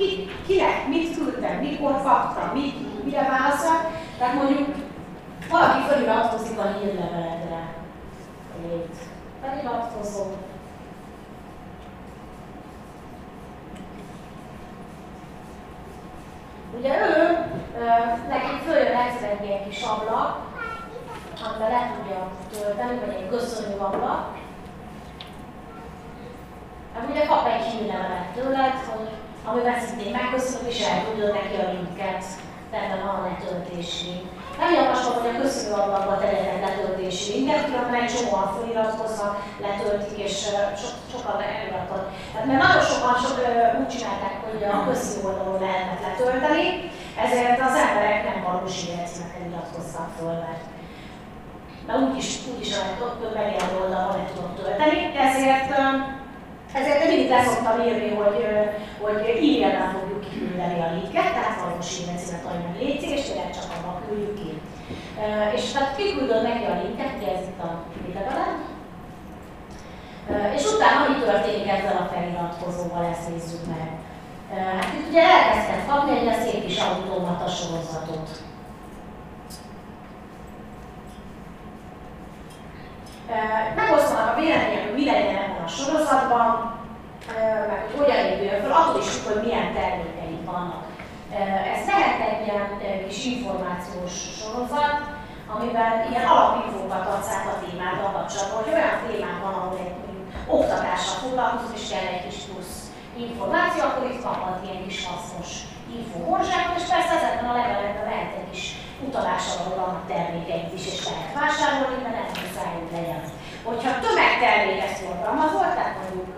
ki, kinek, mit küldtem, mikor fakta, mit, mire válaszol. Tehát mondjuk valaki feliratkozik a hírleveledre. Feliratkozom, Ugye ő, neki följön egyszer egy ilyen kis ablak, amiben le tudja tölteni, vagy egy köszönő ablak. Hát ugye kap egy hírlevelet tőled, hogy amivel szintén megköszönök, és el tudja neki a linket, tehát van a letöltési. Nem javaslom, hogy a köszönő ablakba tegyetek letöltési linket, különben egy csomóan feliratkoznak, letöltik, és so, sokan eliratott. Tehát mert nagyon sokan so, úgy csinálták, hogy a köszönő oldalon lehetett letölteni, ezért az emberek nem valós életcímekkel iratkoztak föl, mert de úgyis, úgyis a több elérő oldalon le tudok tölteni, ezért ezért mindig leszoktam írni, hogy, hogy e-mailben fogjuk kiküldeni a linket, tehát valós e-mail címet adj meg légy és tényleg csak abban küldjük ki. És tehát kiküldöd neki a linket, ez itt a videóban, és utána mi történik ezzel a feliratkozóval, ezt nézzük meg. Hát itt ugye elkezdtem kapni egy szép kis automata sorozatot. megosztanak a vélemények, hogy mi legyen ebben a sorozatban, meg hogy hogyan épüljön fel, attól is, hogy milyen termékei vannak. Ez lehet egy ilyen kis információs sorozat, amiben ilyen alapinfókat adsz át a témával kapcsolatban, hogy olyan témák van, ahol egy foglalkozunk, és kell egy kis plusz információ, akkor itt kaphat ilyen kis hasznos infóhorzsákat, és persze ezekben a levelekben lehet egy kis utalással vannak termékeit is, és lehet vásárolni, de nem muszáj, hogy legyen. Hogyha tömegterméket forgalmazol, tehát mondjuk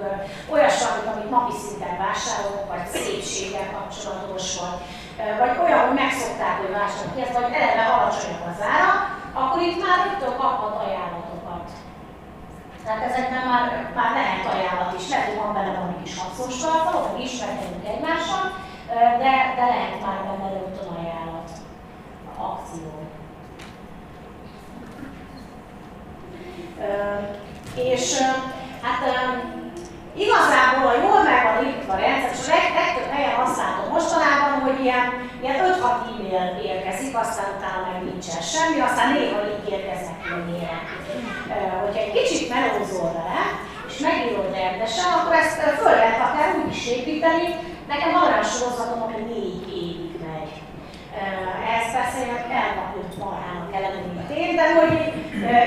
olyasmit, amit napi szinten vásárolok, vagy szépséggel kapcsolatos, vagy, vagy olyan, hogy megszokták, hogy vásárolni ezt, vagy eleve alacsonyabb az ára, akkor itt már rögtön kaphat ajánlatokat. Tehát ezekben már, már lehet ajánlat is, lehet, hogy van benne valami kis hasznos tartalom, hogy ismerkedünk egymással, de, de lehet már benne rögtön ajánlat akció. És hát igazából a jól meg van írva a rendszer, és leg, legtöbb helyen azt mostanában, hogy ilyen, ilyen 5-6 e-mail érkezik, aztán utána meg nincsen semmi, aztán néha így érkeznek e-mailek. Hogyha egy kicsit melózol vele, és megírod rendesen, akkor ezt föl lehet akár úgy is építeni. Nekem van olyan sorozatom, ami négy évig megy. Ez persze elvakult marhának kellene, mint én, de hogy,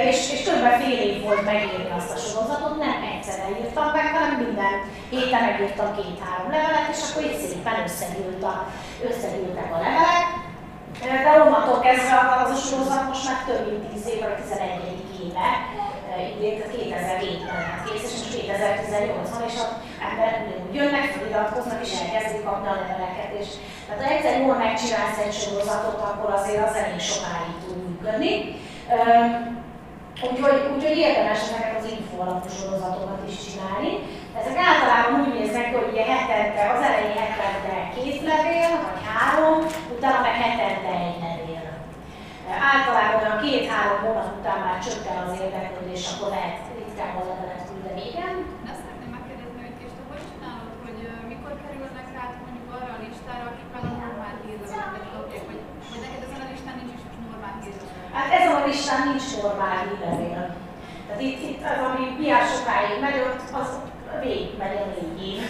és, és kb. fél év volt megírni azt a sorozatot, nem egyszerre írtam meg, hanem minden héten megírtam két-három levelet, és akkor így szépen összegyűlt a, összegyűltek a levelek. de onnantól kezdve az a sorozat most már több mint 10 év, vagy 11. éve, idén, 2007-ben lett kész, és most 2018 van, és emberek ugyanúgy jönnek, feliratkoznak, és elkezdik kapni a leveleket. És, tehát ha egyszer jól megcsinálsz egy sorozatot, akkor azért az elég sokáig tud működni. Úgyhogy, úgyhogy érdemes ezeket az info alapú sorozatokat is csinálni. Ezek általában úgy néznek hogy ugye hetente, az elején hetente két levél, vagy három, utána meg hetente egy levél. Általában a két-három hónap után már csökken az érdeklődés, akkor lehet ritkább a levelet küldeni, igen. Azt szeretném megkérdezni, hogy és te hogy csinálod, hogy mikor kerülnek rá mondjuk arra a listára, akik már a normál hírleveleket kapják, hogy, hogy neked ezen a listán nincs is normál hírlevel? Hát ezen a listán nincs normál hírlevél. Tehát itt, itt az, ami milyen sokáig megy, ott az végig megy a négy év.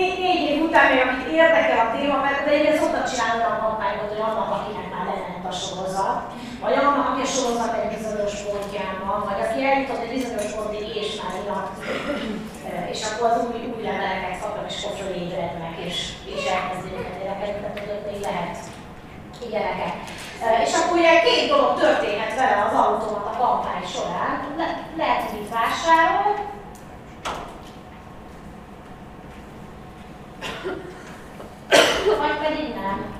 Négy, négy év után még, akit érdekel a téma, mert de én szoktam csinálni a kampányot, hogy annak, akinek már lement a sorozat, vagy annak, aki a sorozat egy bizonyos pontján van, vagy aki eljutott egy bizonyos pontig és már inaktív, és akkor az új, új leveleket kapnak, és akkor ébrednek, és, és elkezdi őket érdekelni, tehát hogy még lehet ilyeneket. És akkor ugye két dolog történhet vele az automat a kampány során. Le, lehet, hogy vásárol, vagy pedig nem.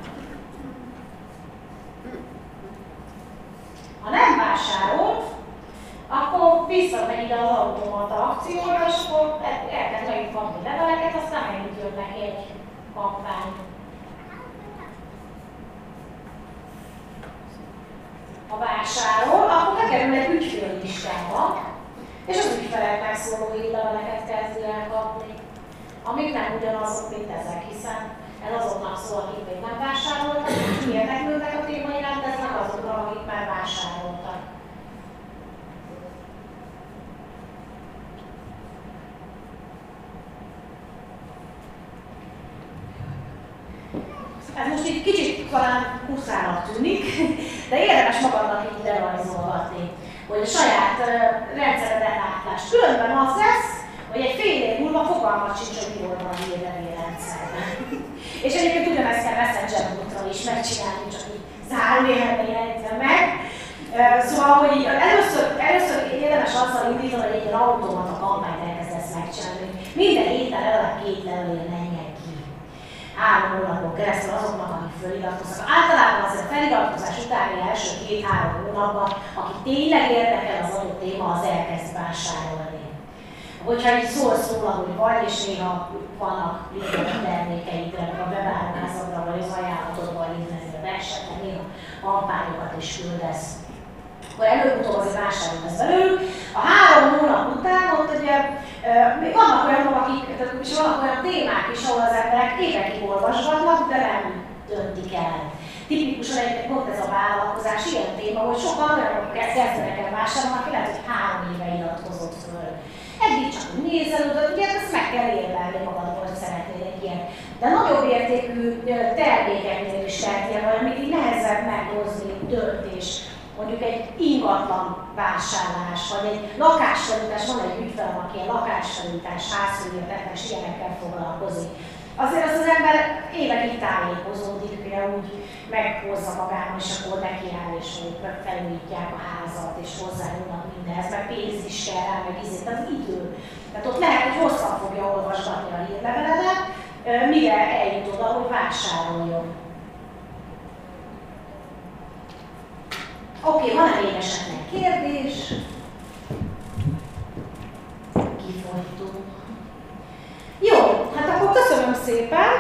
Ha nem vásárol, akkor visszamegy ide az automata akcióra, és akkor elkezd megint kapni leveleket, aztán megint jön neki egy kampány. Ha vásárol, akkor bekerül egy ügyféllistába, és az ügyfeleknek szóló leveleket kezdi el kapni amik nem ugyanazok, mint ezek, hiszen ez azoknak szól, akik még nem vásároltak, és mi érdeklődnek a téma iránt, ezek azokra, akik már vásároltak. Ez most egy kicsit talán kuszának tűnik, de érdemes magadnak így lerajzolgatni, hogy a saját rendszeredet átlást. Különben az lesz, hogy egy fél év múlva fogalmat sincs, hogy mi volt a hírlevélrendszerben. és egyébként ugyanezt kell Messenger útra is megcsinálni, csak így zárójelben jelentve meg. Szóval, hogy így először, először érdemes azzal indítani, hogy egy ilyen automata kampányt elkezdesz megcsinálni, minden héten legalább két levél menjen ki. Három hónapon keresztül azoknak, akik föliratkoznak. Általában az a feliratkozás utáni első két-három hónapban, aki tényleg érdekel az adott téma, az elkezd vásárolni hogyha így szólsz róla, néha vannak a termékeidre, a bevármázadra, vagy az ajánlatodba, vagy internetbe esetleg néha kampányokat is küldesz. Akkor előbb-utóbb azért vásárolni lesz belőlük. A három hónap után ott ugye még vannak olyanok, akik, és vannak olyan témák is, ahol az emberek évekig olvasgatnak, de nem döntik el. Tipikusan egyébként pont ez a vállalkozás ilyen téma, hogy sokan olyanok kezdenek el vásárolni, aki lehet, hogy három éve iratkozott föl nézel oda, ugye ezt meg kell érvelni magadból, hogy szeretnél egy ilyen. De nagyobb értékű termékeknél is lehet ilyen valami, így nehezebb meghozni döntés. Mondjuk egy ingatlan vásárlás, vagy egy lakásfelújítás, van egy ügyfelem, aki a lakásfelújítás, házfelújítás, ilyenekkel foglalkozik azért az az ember évekig tájékozódik, például úgy meghozza magának, és akkor nekiáll, és felújítják a házat, és hozzájönnek mindenhez, meg pénz is kell rá, meg izé, tehát idő. Tehát ott lehet, hogy hosszan fogja olvasgatni a hírleveledet, mire eljut oda, hogy vásároljon. Oké, okay, van-e még esetleg kérdés? Kifogytunk. Jó, hát akkor köszönöm szépen.